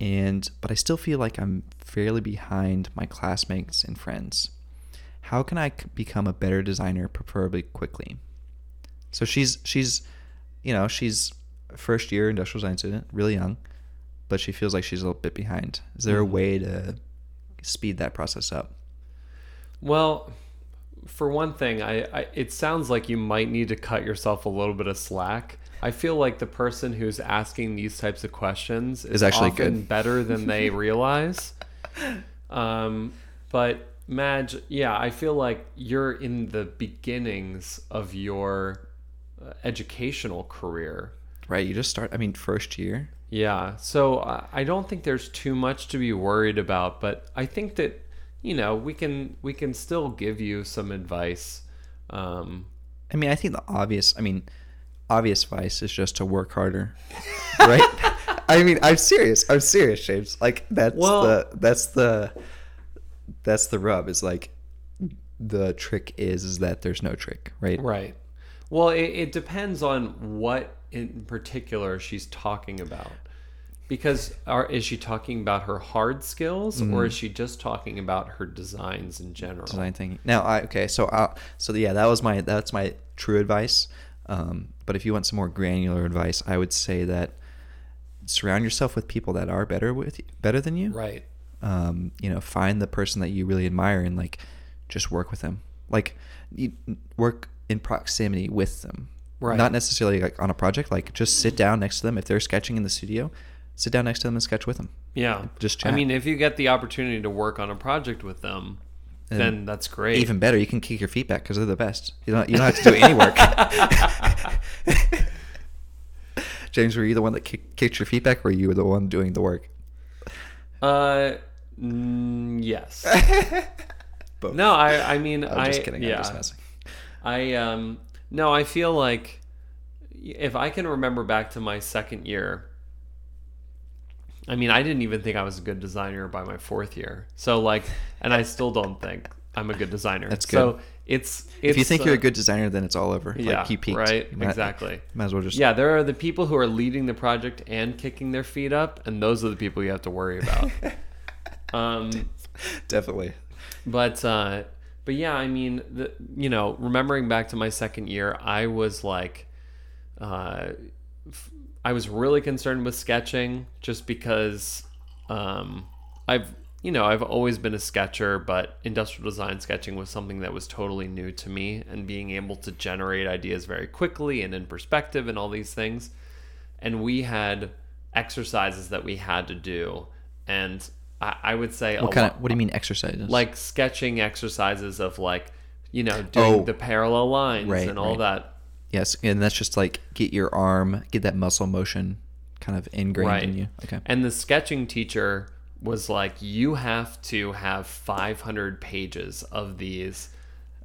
and but I still feel like I'm fairly behind my classmates and friends. How can I become a better designer, preferably quickly? So she's she's, you know, she's first year industrial design student, really young, but she feels like she's a little bit behind. Is there a Mhm. way to speed that process up? Well, for one thing, I, I it sounds like you might need to cut yourself a little bit of slack. I feel like the person who's asking these types of questions is, Is actually often good. better than they realize. Um, but Madge, yeah, I feel like you're in the beginnings of your uh, educational career. Right, you just start. I mean, first year. Yeah, so I I don't think there's too much to be worried about, but I think that you know we can we can still give you some advice. Um, I mean, I think the obvious. I mean, obvious advice is just to work harder, right? I mean, I'm serious. I'm serious, James. Like that's Well- the that's the that's the rub. Is like the trick is is that there's no trick, right? right. Well, it, it depends on what in particular she's talking about. Because are, is she talking about her hard skills, or is she just talking about her designs in general? design thinking. Now, I okay, so I, so yeah, that was my that's my true advice. Um, but if you want some more granular advice, I would say that surround yourself with people that are better with better than you. Right. Um, you know, find the person that you really admire and like just work with them. Like you work in proximity with them. Right. Not necessarily like on a project. Like just sit down next to them if they're sketching in the studio. Sit down next to them and sketch with them. Yeah. Just I mean, if you get the opportunity to work on a project with them, And then that's great. Even better, you can kick your feet back because they're the best. You don't you don't have to do any work. James, were you the one that kick, kicked your feet back, or were you were the one doing the work? Uh, mm, yes. Both. No, I. I mean, I'm I. just kidding. Yeah. I'm just messing. I um. No, I feel like if I can remember back to my second year. I mean, I didn't even think I was a good designer by my fourth year. So like, and I still don't think I'm a good designer. That's So good. it's, it's If you think you're uh, a good designer, then it's all over. yeah, like you peaked. right, might- exactly. Might as well just Yeah, there are the people who are leading the project and kicking their feet up, and those are the people you have to worry about. um, definitely. but uh, but yeah, I mean, the, you know, remembering back to my second year, I was like, uh, f- I was really concerned with sketching just because um, I've you know I've always been a sketcher, but industrial design sketching was something that was totally new to me, and being able to generate ideas very quickly and in perspective and all these things. And we had exercises that we had to do, and I, I would say What a kind lot- of? What do you mean exercises? like sketching exercises of like you know doing Oh. the parallel lines Right, and all right. that yes, and that's just like get your arm, get that muscle motion, kind of ingrained Right. in you. Okay. And the sketching teacher was like, you have to have 500 pages of these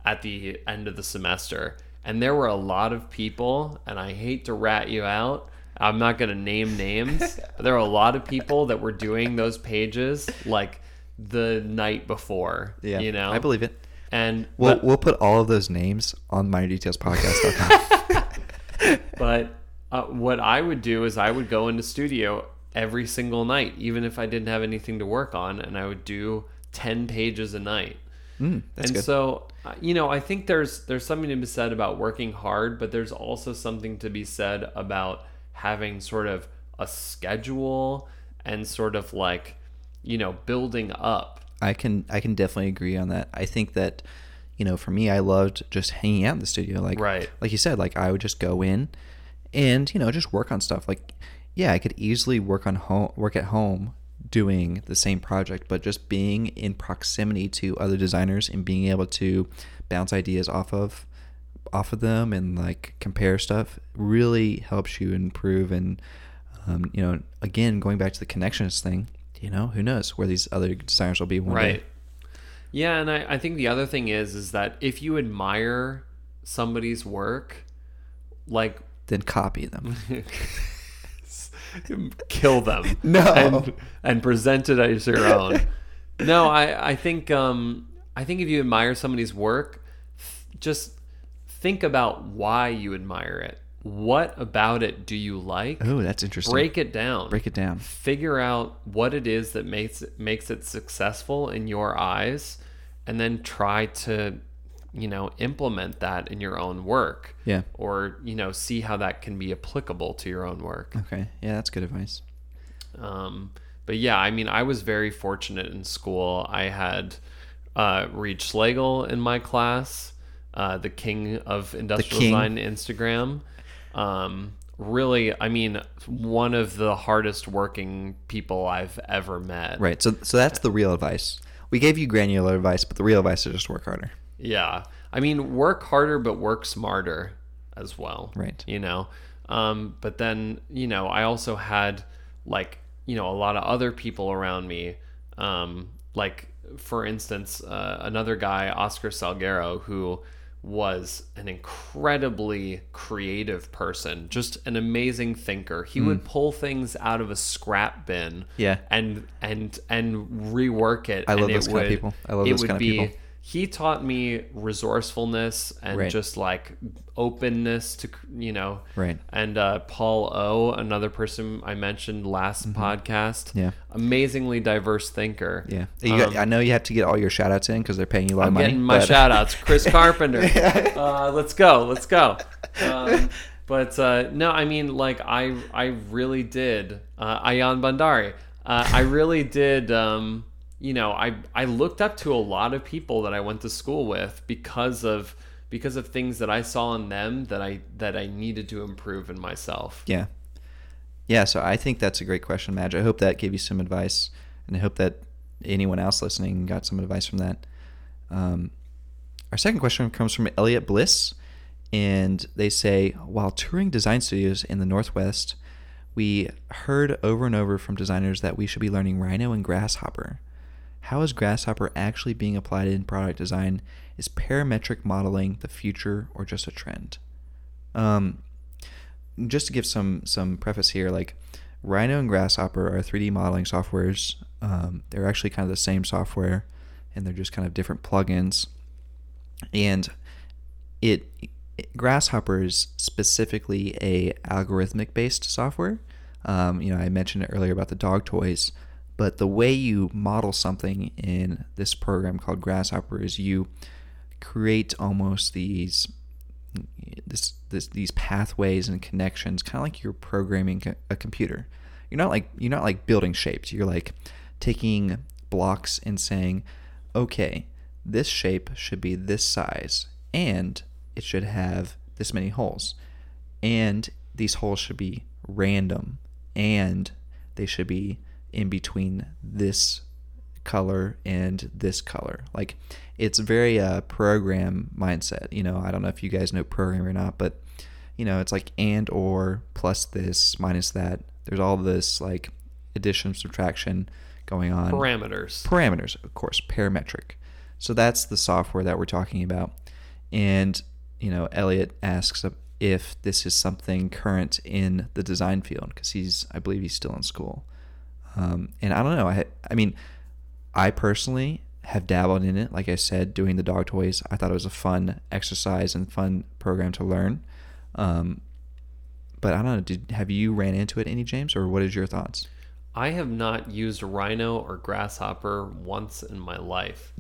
at the end of the semester. And there were a lot of people, and I hate to rat you out. I'm not going to name names, but there are a lot of people that were doing those pages like the night before. Yeah. You know? I believe it. And We'll but- we'll put all of those names on minordetailspodcast.com. But uh, what I would do is I would go into studio every single night, even if I didn't have anything to work on, and I would do ten pages a night. mm, and good. so, uh, you know, I think there's there's something to be said about working hard, but there's also something to be said about having sort of a schedule and sort of like, you know, building up. I can I can definitely agree on that. I think that you know, for me, I loved just hanging out in the studio. Like Right. like you said, like I would just go in and you know just work on stuff. Like yeah, I could easily work on home work at home doing the same project, but just being in proximity to other designers and being able to bounce ideas off of off of them and like compare stuff really helps you improve and um, you know again going back to the connections thing you know who knows where these other designers will be one right. Day yeah and I, I think the other thing is is that if you admire somebody's work like then copy them. Kill them No. and, and present it as your own. No i i think um i think if you admire somebody's work just think about why you admire it. What about it do you like? Oh that's interesting. Break it down. Break it down. Figure out what it is that makes it makes it successful in your eyes and then try to you know implement that in your own work. Yeah. Or you know see how that can be applicable to your own work. Okay. Yeah that's good advice. Um, but yeah i mean i was very fortunate in school. I had uh, Reid Schlegel in my class uh, the king of industrial king. design instagram um, really i mean one of the hardest working people i've ever met right so so that's the real advice we gave you granular advice but the real advice is just work harder Yeah. I mean, work harder, but work smarter as well. Right. You know? Um, but then, you know, I also had like, you know, a lot of other people around me. Um, like, for instance, uh, another guy, Oscar Salguero, who was an incredibly creative person, just an amazing thinker. He would pull things out of a scrap bin Hmm. Yeah. and and and rework it. I love those it kind of would- people. I love it those would kind of be, people. He taught me resourcefulness and Right. just like openness to you know. Right. And uh, Paul O, another person I mentioned last podcast. Mm-hmm. Yeah. Amazingly diverse thinker. yeah got, i know you have to get all your shout outs in because they're paying you a lot Um, I'm of money getting my but- shout outs. Chris Carpenter. uh, let's go. Let's go. Um, but uh, no, I mean, like, I I really did. Uh, Ayan Bandari. Uh, I really did. Um, you know, I I looked up to a lot of people that I went to school with because of because of things that I saw in them that I that I needed to improve in myself. Yeah. Yeah, so I think that's a great question, Madge. I hope that gave you some advice, and I hope that anyone else listening got some advice from that. Um, our second question comes from Elliot Bliss, and they say While touring design studios in the Northwest, we heard over and over from designers that we should be learning Rhino and Grasshopper. How is Grasshopper actually being applied in product design? Is parametric modeling the future or just a trend? Um, just to give some some preface here, like Rhino and Grasshopper are 3D modeling softwares. Um, they're actually kind of the same software, and they're just kind of different plugins. And it, it Grasshopper is specifically a algorithmic based software. Um, you know, I mentioned it earlier about the dog toys, but the way you model something in this program called Grasshopper is you create almost these this this these pathways and connections, kind of like you're programming a computer. You're not like you're not like building shapes. You're like taking blocks and saying, okay, this shape should be this size, and it should have this many holes, and these holes should be random, and they should be in between this color and this color. Like it's very uh, program mindset. You know, I don't know if you guys know programming or not, but you know, it's like and or plus this minus that. There's all this like addition subtraction going on. Parameters. Parameters, of course, parametric. So that's the software that we're talking about. And you know, Elliot asks if this is something current in the design field because he's, I believe, he's still in school. Um, and I don't know. I, I mean, I personally have dabbled in it. Like I said, doing the dog toys, I thought it was a fun exercise and fun program to learn. Um, but I don't know. Did have you ran into it any, James, or what is your thoughts? I have not used Rhino or Grasshopper once in my life.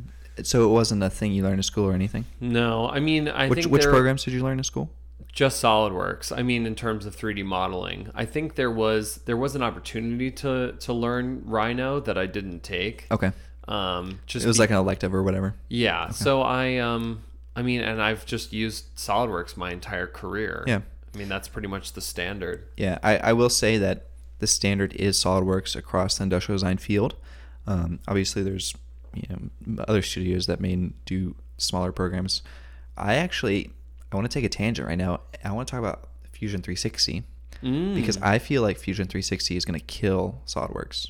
So it wasn't a thing you learned in school or anything. No, I mean, I which think which programs did you learn in school? Just SolidWorks. I mean, in terms of 3D modeling, I think there was there was an opportunity to to learn Rhino that I didn't take. Okay, Um, just it was be- like an elective or whatever. yeah. So I um I mean, and I've just used SolidWorks my entire career. Yeah. I mean, that's pretty much the standard. Yeah, I, I will say that the standard is SolidWorks across the industrial design field. Um, obviously, there's you know other studios that may do smaller programs. I actually I want to take a tangent right now. I want to talk about Fusion 360 Mm, because I feel like Fusion 360 is going to kill SolidWorks.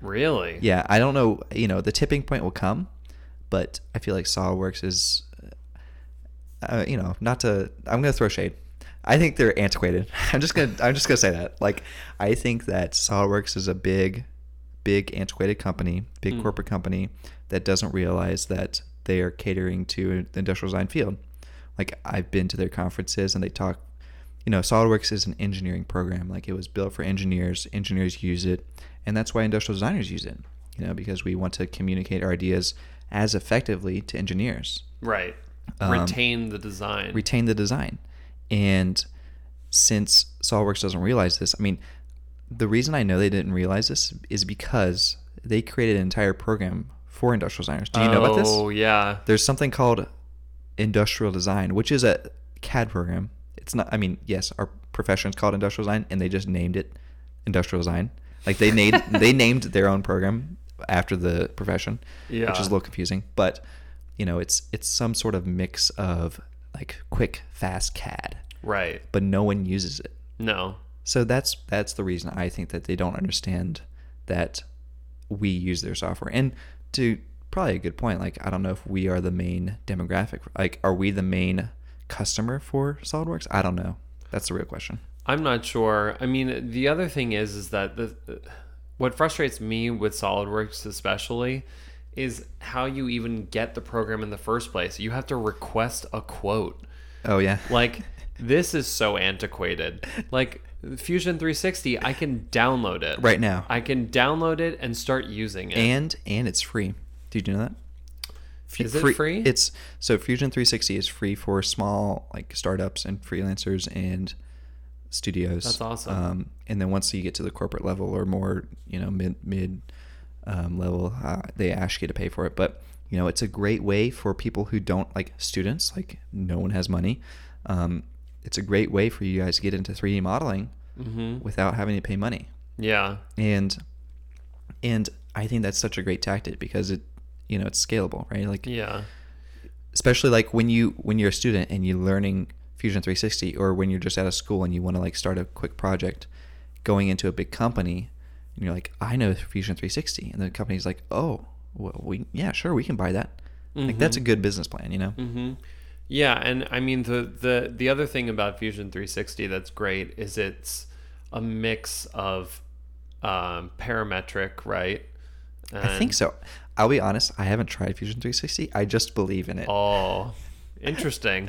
really? Yeah, I don't know. You know, the tipping point will come, but I feel like SolidWorks is, uh, you know, not to. I'm gonna throw shade. I think they're antiquated. I'm just gonna. I'm just gonna say that. Like, I think that SolidWorks is a big, big antiquated company, big Hmm. corporate company that doesn't realize that they are catering to the industrial design field. Like, I've been to their conferences and they talk. You know, SolidWorks is an engineering program. Like, it was built for engineers. Engineers use it, and that's why industrial designers use it. You know, because we want to communicate our ideas as effectively to engineers Right. Um, Retain the design. retain the design. And since SolidWorks doesn't realize this, I mean, the reason I know they didn't realize this is because they created an entire program for industrial designers. Do you know about this? Oh yeah. There's something called industrial design, which is a CAD program. It's not. I mean, yes, our profession is called industrial design, and they just named it industrial design. Like they named they named their own program after the profession, which is a little confusing. But you know, it's it's some sort of mix of like quick, fast CAD, Right. but no one uses it. No. So that's that's the reason I think that they don't understand that we use their software. And to probably a good point, like I don't know if we are the main demographic. Like, are we the main customer for SolidWorks? I don't know. That's the real question. I'm not sure. I mean, the other thing is, is that the what frustrates me with SolidWorks, especially, is how you even get the program in the first place. You have to request a quote. Oh yeah. Like this is so antiquated. Like Fusion 360, I can download it right now. I can download it and start using it. and and it's free. Did you know that? Is it free? It's so Fusion 360 is free for small like startups and freelancers and studios. That's awesome. Um, and then once you get to the corporate level or more, you know, mid mid um, level, uh, they ask you to pay for it. But you know, it's a great way for people who don't like students. Like no one has money. Um, it's a great way for you guys to get into 3D modeling hmm without having to pay money Yeah. and and I think that's such a great tactic because it you know it's scalable right? Like Yeah. especially like when you when you're a student and you're learning Fusion 360 or when you're just out of school and you want to like start a quick project going into a big company and you're like I know Fusion 360 and the company's like oh well we yeah sure we can buy that. Like that's a good business plan you know? Hmm Yeah, and I mean the the the other thing about Fusion 360 that's great is it's a mix of um, parametric, right? I think so I'll be honest I haven't tried Fusion 360 I just believe in it Oh, interesting.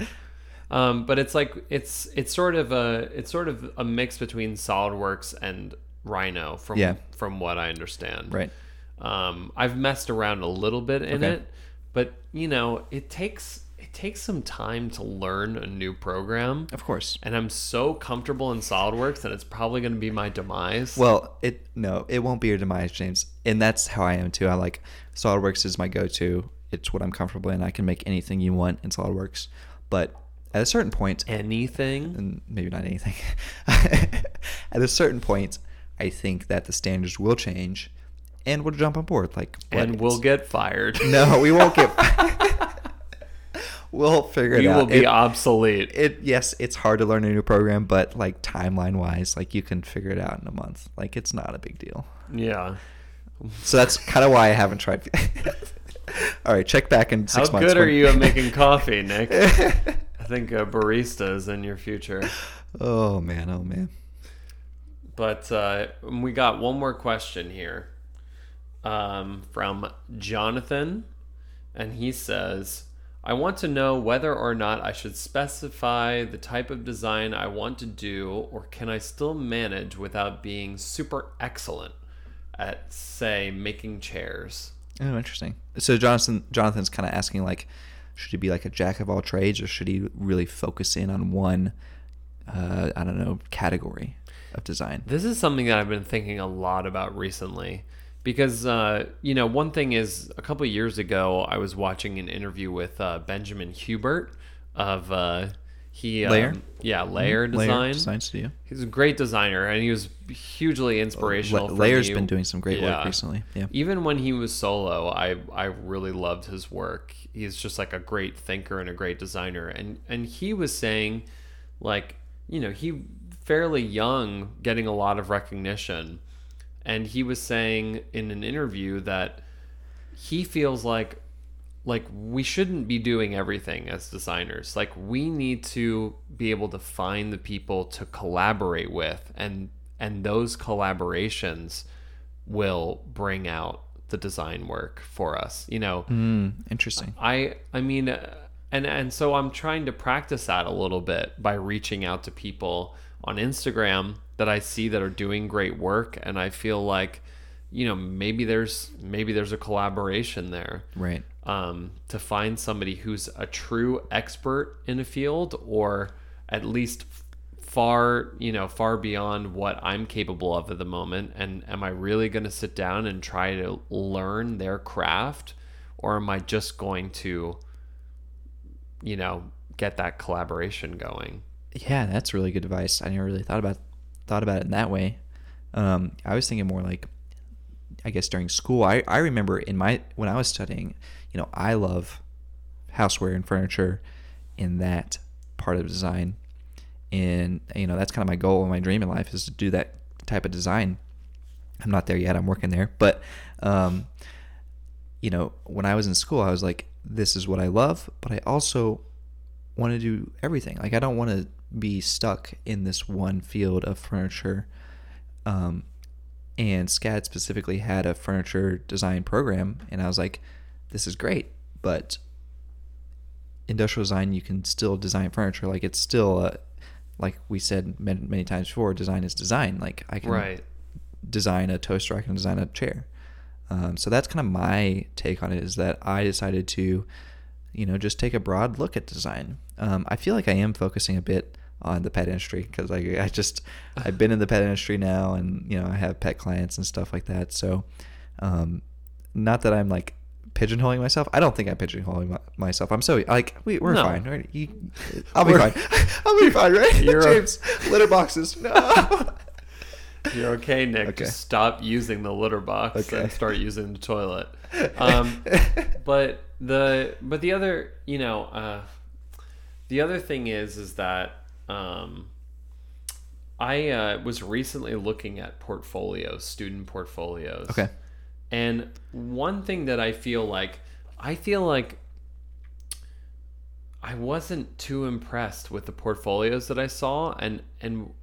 um, but it's like it's it's sort of a it's sort of a mix between SolidWorks and Rhino from Yeah. from what I understand. right Um, I've messed around a little bit in Okay. it, but you know, it takes it takes some time to learn a new program. Of course. And I'm so comfortable in SolidWorks that it's probably going to be my demise. Well, it no, it won't be your demise, James. And that's how I am too. I like SolidWorks is my go-to. It's what I'm comfortable in. I can make anything you want in SolidWorks. But at a certain point, anything, and maybe not anything, at a certain point, I think that the standards will change, and we'll jump on board. Like, and we'll get fired. No, we won't get. we'll figure it you out. You will be It- obsolete. it yes, it's hard to learn a new program, but like timeline wise, like you can figure it out in a month. Like it's not a big deal. yeah. So that's kind of why I haven't tried. All right, check back in How six months. How good are you at making coffee, Nick? I think a barista is in your future. oh man, oh man. But uh, we got one more question here um, from Jonathan, and he says, "I want to know whether or not I should specify the type of design I want to do, or can I still manage without being super excellent at, say, making chairs?" Oh, interesting. So Jonathan, Jonathan's kind of asking like, should he be like a jack of all trades, or should he really focus in on one? Uh, I don't know category of design. This is something that I've been thinking a lot about recently because, uh, you know, one thing is a couple of years ago, I was watching an interview with uh, Benjamin Hubert of uh, he, Layer? um, yeah, Layer Layer Design. Design Studio. He's a great designer, and he was hugely inspirational. La- Layer's me. been doing some great Yeah. work recently. Yeah. Even when he was solo, I I really loved his work. He's just like a great thinker and a great designer. And and he was saying, like, you know, he fairly young, getting a lot of recognition, and he was saying in an interview that he feels like like we shouldn't be doing everything as designers like we need to be able to find the people to collaborate with and and those collaborations will bring out the design work for us you know Mm, interesting. I I mean, and and so I'm trying to practice that a little bit by reaching out to people on Instagram that I see that are doing great work, and I feel like, you know, maybe there's maybe there's a collaboration there. Right. Um, to find somebody who's a true expert in a field, or at least far you know far beyond what I'm capable of at the moment and am I really going to sit down and try to learn their craft or am I just going to you know get that collaboration going Yeah, that's really good advice. I never really thought about thought about it in that way. Um, I was thinking more like, I guess during school. I, I remember in my when I was studying, you know, I love houseware and furniture in that part of design, and you know that's kind of my goal and my dream in life is to do that type of design. I'm not there yet. I'm working there, but um, you know, when I was in school, I was like, this is what I love, but I also want to do everything. Like I don't want to be stuck in this one field of furniture. Um, and SCAD specifically had a furniture design program, and I was like, this is great, but industrial design you can still design furniture. Like it's still, a, like we said many, many times before, design is design. Like I can right design a toaster, I can design a chair. Um, so that's kind of my take on it. Is that I decided to, you know, just take a broad look at design. Um, I feel like I am focusing a bit on the pet industry because I, I just I've been in the pet industry now, and you know I have pet clients and stuff like that. So, um, not that I'm like pigeonholing myself. I don't think I'm pigeonholing my, myself. I'm so like we, we're No. fine, right? You, I'll be fine. I'll be fine, right? You're a- James, litter boxes. No. You're okay, Nick. Okay. Just stop using the litter box Okay. and start using the toilet. Um, but the but the other you know uh, the other thing is is that um, I uh, was recently looking at portfolios, student portfolios. Okay. And one thing that I feel like I feel like I wasn't too impressed with the portfolios that I saw and and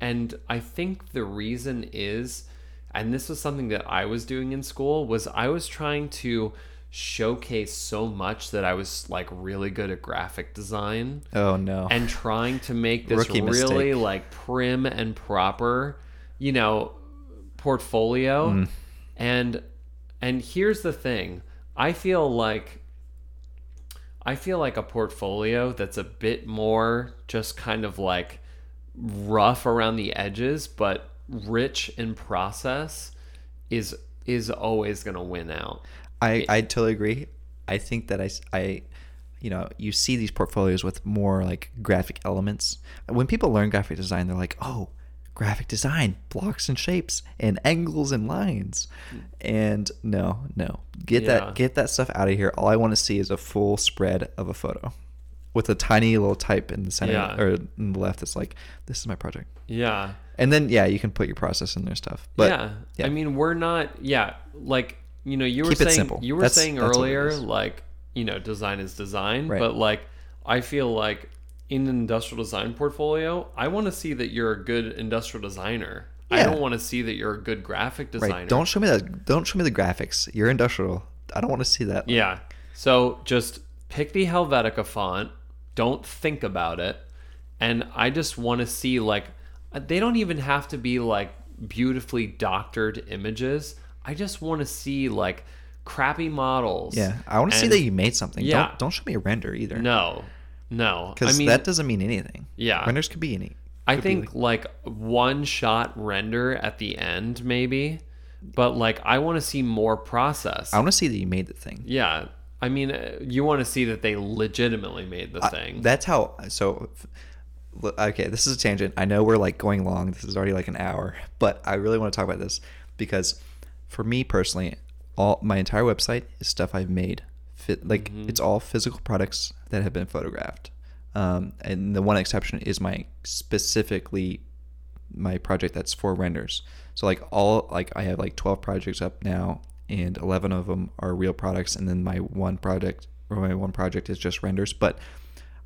and I think the reason is and this was something that I was doing in school was I was trying to showcase so much that I was like really good at graphic design Oh no. and trying to make this Rookie really mistake. like prim and proper, you know, portfolio. Mm. And and here's the thing. I feel like I feel like a portfolio that's a bit more just kind of like rough around the edges, but rich in process is is always going to win out. I, I totally agree. I think that I, I, you know, you see these portfolios with more like graphic elements. When people learn graphic design, they're like, oh, graphic design, blocks and shapes, and angles and lines. And no, no, get Yeah. that get that stuff out of here. All I want to see is a full spread of a photo with a tiny little type in the center Yeah. or in the left. That's like, this is my project. Yeah. And then yeah, you can put your process in there stuff. But yeah. yeah. I mean, we're not. Yeah, like you know, you were Keep saying you were That's- saying that's earlier, like you know, design is design, Right. but like I feel like in an industrial design portfolio, I want to see that you're a good industrial designer. I don't want to see that you're a good graphic designer. right, don't show me that. Don't show me the graphics. You're industrial. I don't want to see that. Yeah. So just pick the Helvetica font. Don't think about it. And I just want to see like they don't even have to be like beautifully doctored images. I just want to see like crappy models. Yeah, I want to see that you made something. Yeah. Don't don't show me a render either. No. No. because I mean that doesn't mean anything. Yeah. renders could be any. I think like one shot render at the end maybe, but like I want to see more process. I want to see that you made the thing. yeah. I mean, uh, you want to see that they legitimately made the thing. That's how. So, okay, this is a tangent. I know we're like going long. This is already like an hour, but I really want to talk about this because, for me personally, all my entire website is stuff I've made. Fit like Mm-hmm. it's all physical products that have been photographed. Um, and the one exception is my specifically my project that's for renders. So like all like I have like 12 projects up now and 11 of them are real products and then my one project or my one project is just renders, but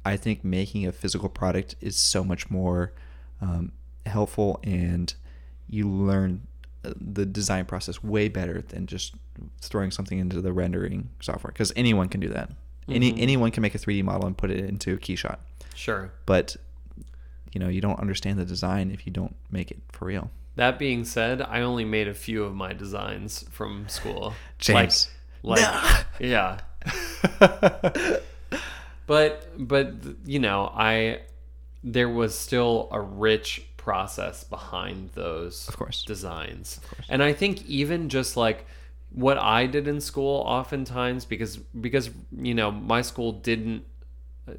I think making a physical product is so much more um, helpful and you learn the design process way better than just throwing something into the rendering software because anyone can do that. Any mm-hmm. anyone can make a 3D model and put it into a Keyshot sure. but you know you don't understand the design if you don't make it for real That being said, I only made a few of my designs from school. James. Like, like yeah. But but you know, I there was still a rich process behind those Of course. designs. And I think even just like what I did in school oftentimes because because you know, my school didn't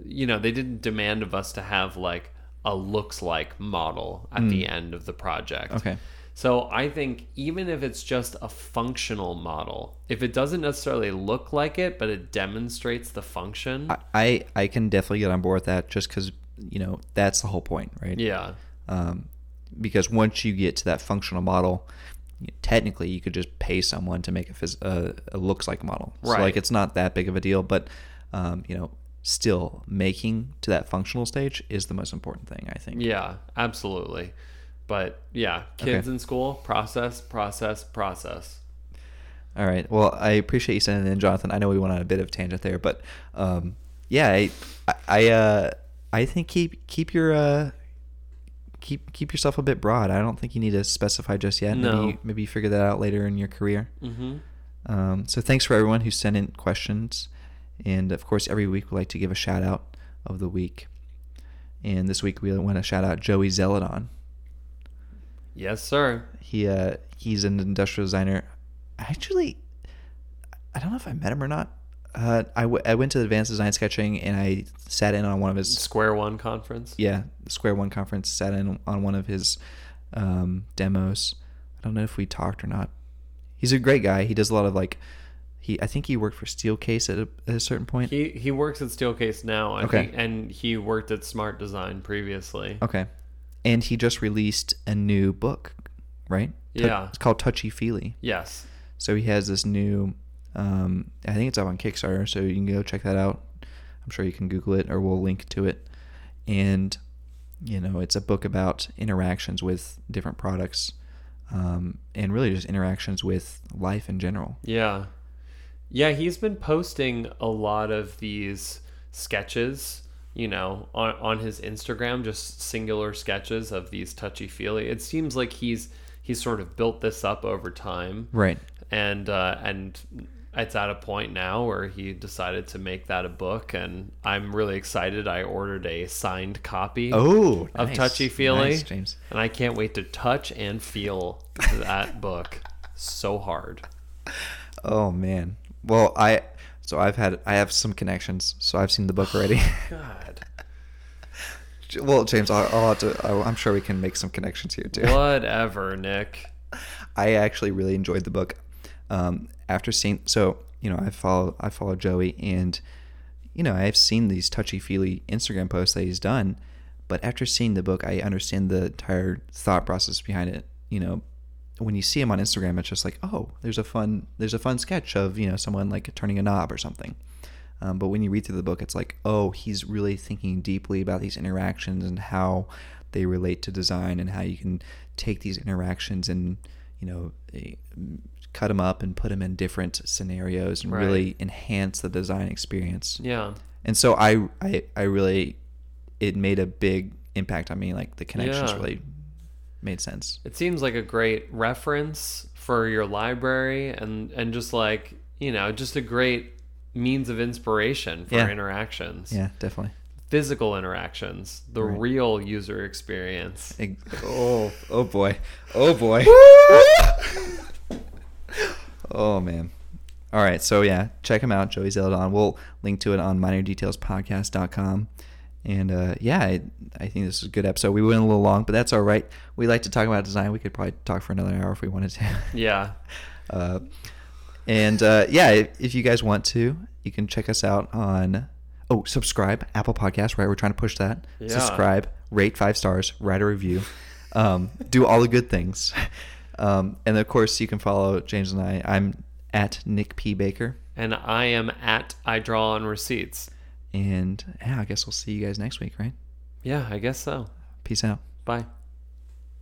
you know, they didn't demand of us to have like a looks like model at the end of the project. Mm. Okay. So I think even if it's just a functional model, if it doesn't necessarily look like it, but it demonstrates the function, I, I I can definitely get on board with that just because you know that's the whole point right yeah, um, because once you get to that functional model technically you could just pay someone to make a, phys- uh, a looks like model so Right. like it's not that big of a deal but um, you know still making to that functional stage is the most important thing i think yeah, absolutely. But yeah, kids Okay. in school, process, process, process. All right. Well, I appreciate you sending it in, Jonathan. I know we went on a bit of tangent there, but um, yeah, I, I, uh, I think keep keep your uh, keep keep yourself a bit broad. I don't think you need to specify just yet. No. Maybe maybe you figure that out later in your career. Mm-hmm. Um, so thanks for everyone who sent in questions, and of course, every week we like to give a shout out of the week. And this week we want to shout out Joey Zeledon. Yes, sir. He uh, he's an industrial designer. Actually, I don't know if I met him or not. Uh, I, w- I went to Advanced Design Sketching and I sat in on one of his Square One conference. yeah Square One conference. Sat in on one of his um, demos. I don't know if we talked or not. He's a great guy. He does a lot of like he. I think he worked for Steelcase at a, at a certain point. He he works at Steelcase now, I Okay. think, and he worked at Smart Design previously. okay, and he just released a new book, right? Yeah. it's called Touchy Feely. Yes. So he has this new, um, I think it's up on Kickstarter, so you can go check that out. I'm sure you can Google it or we'll link to it. And, you know, it's a book about interactions with different products um, and really just interactions with life in general. Yeah. Yeah, he's been posting a lot of these sketches, you know, on, on his Instagram, just singular sketches of these touchy feely. It seems like he's he's sort of built this up over time. Right. And uh and it's at a point now where he decided to make that a book, and I'm really excited. I ordered a signed copy Oh, of nice. Touchy Feely, Nice, James. and I can't wait to touch and feel that book so hard. Oh man. Well, I so I've had I have some connections, so I've seen the book already. God, well, James, I'll, I'll have to. I'm sure we can make some connections here too. whatever, Nick. I actually really enjoyed the book. Um, after seeing, so you know, I follow I follow Joey, and you know, I've seen these touchy feely Instagram posts that he's done, but after seeing the book, I understand the entire thought process behind it. You know, when you see him on Instagram, it's just like, oh, there's a fun there's a fun sketch of you know someone like turning a knob or something. Um, but when you read through the book, it's like, oh, he's really thinking deeply about these interactions and how they relate to design and how you can take these interactions and, you know, eh, cut them up and put them in different scenarios and Right. really enhance the design experience. Yeah, And so I, I, I really, it made a big impact on me. Like the connections Yeah. really made sense. it seems like a great reference for your library, and and just like you know, just a great means of inspiration for Yeah. interactions. Yeah, definitely. physical interactions, the Right. real user experience. Oh, oh boy. Oh boy. oh man. All right, so yeah, check him out, Joey Zeledon. We'll link to it on minordetailspodcast.com. And uh, yeah, I, I think this is a good episode. We went a little long, but that's all right. We like to talk about design. We could probably talk for another hour if we wanted to. Yeah. Uh, and uh, yeah, if, if you guys want to, you can check us out on oh subscribe Apple Podcast. Right, we're trying to push that. Yeah. Subscribe, rate five stars, write a review, um, do all the good things. Um, and of course, you can follow James and I. I'm at Nick P Baker, And I am at I draw on receipts. and yeah, I guess we'll see you guys next week. Right? Yeah, I guess so. Peace out. Bye.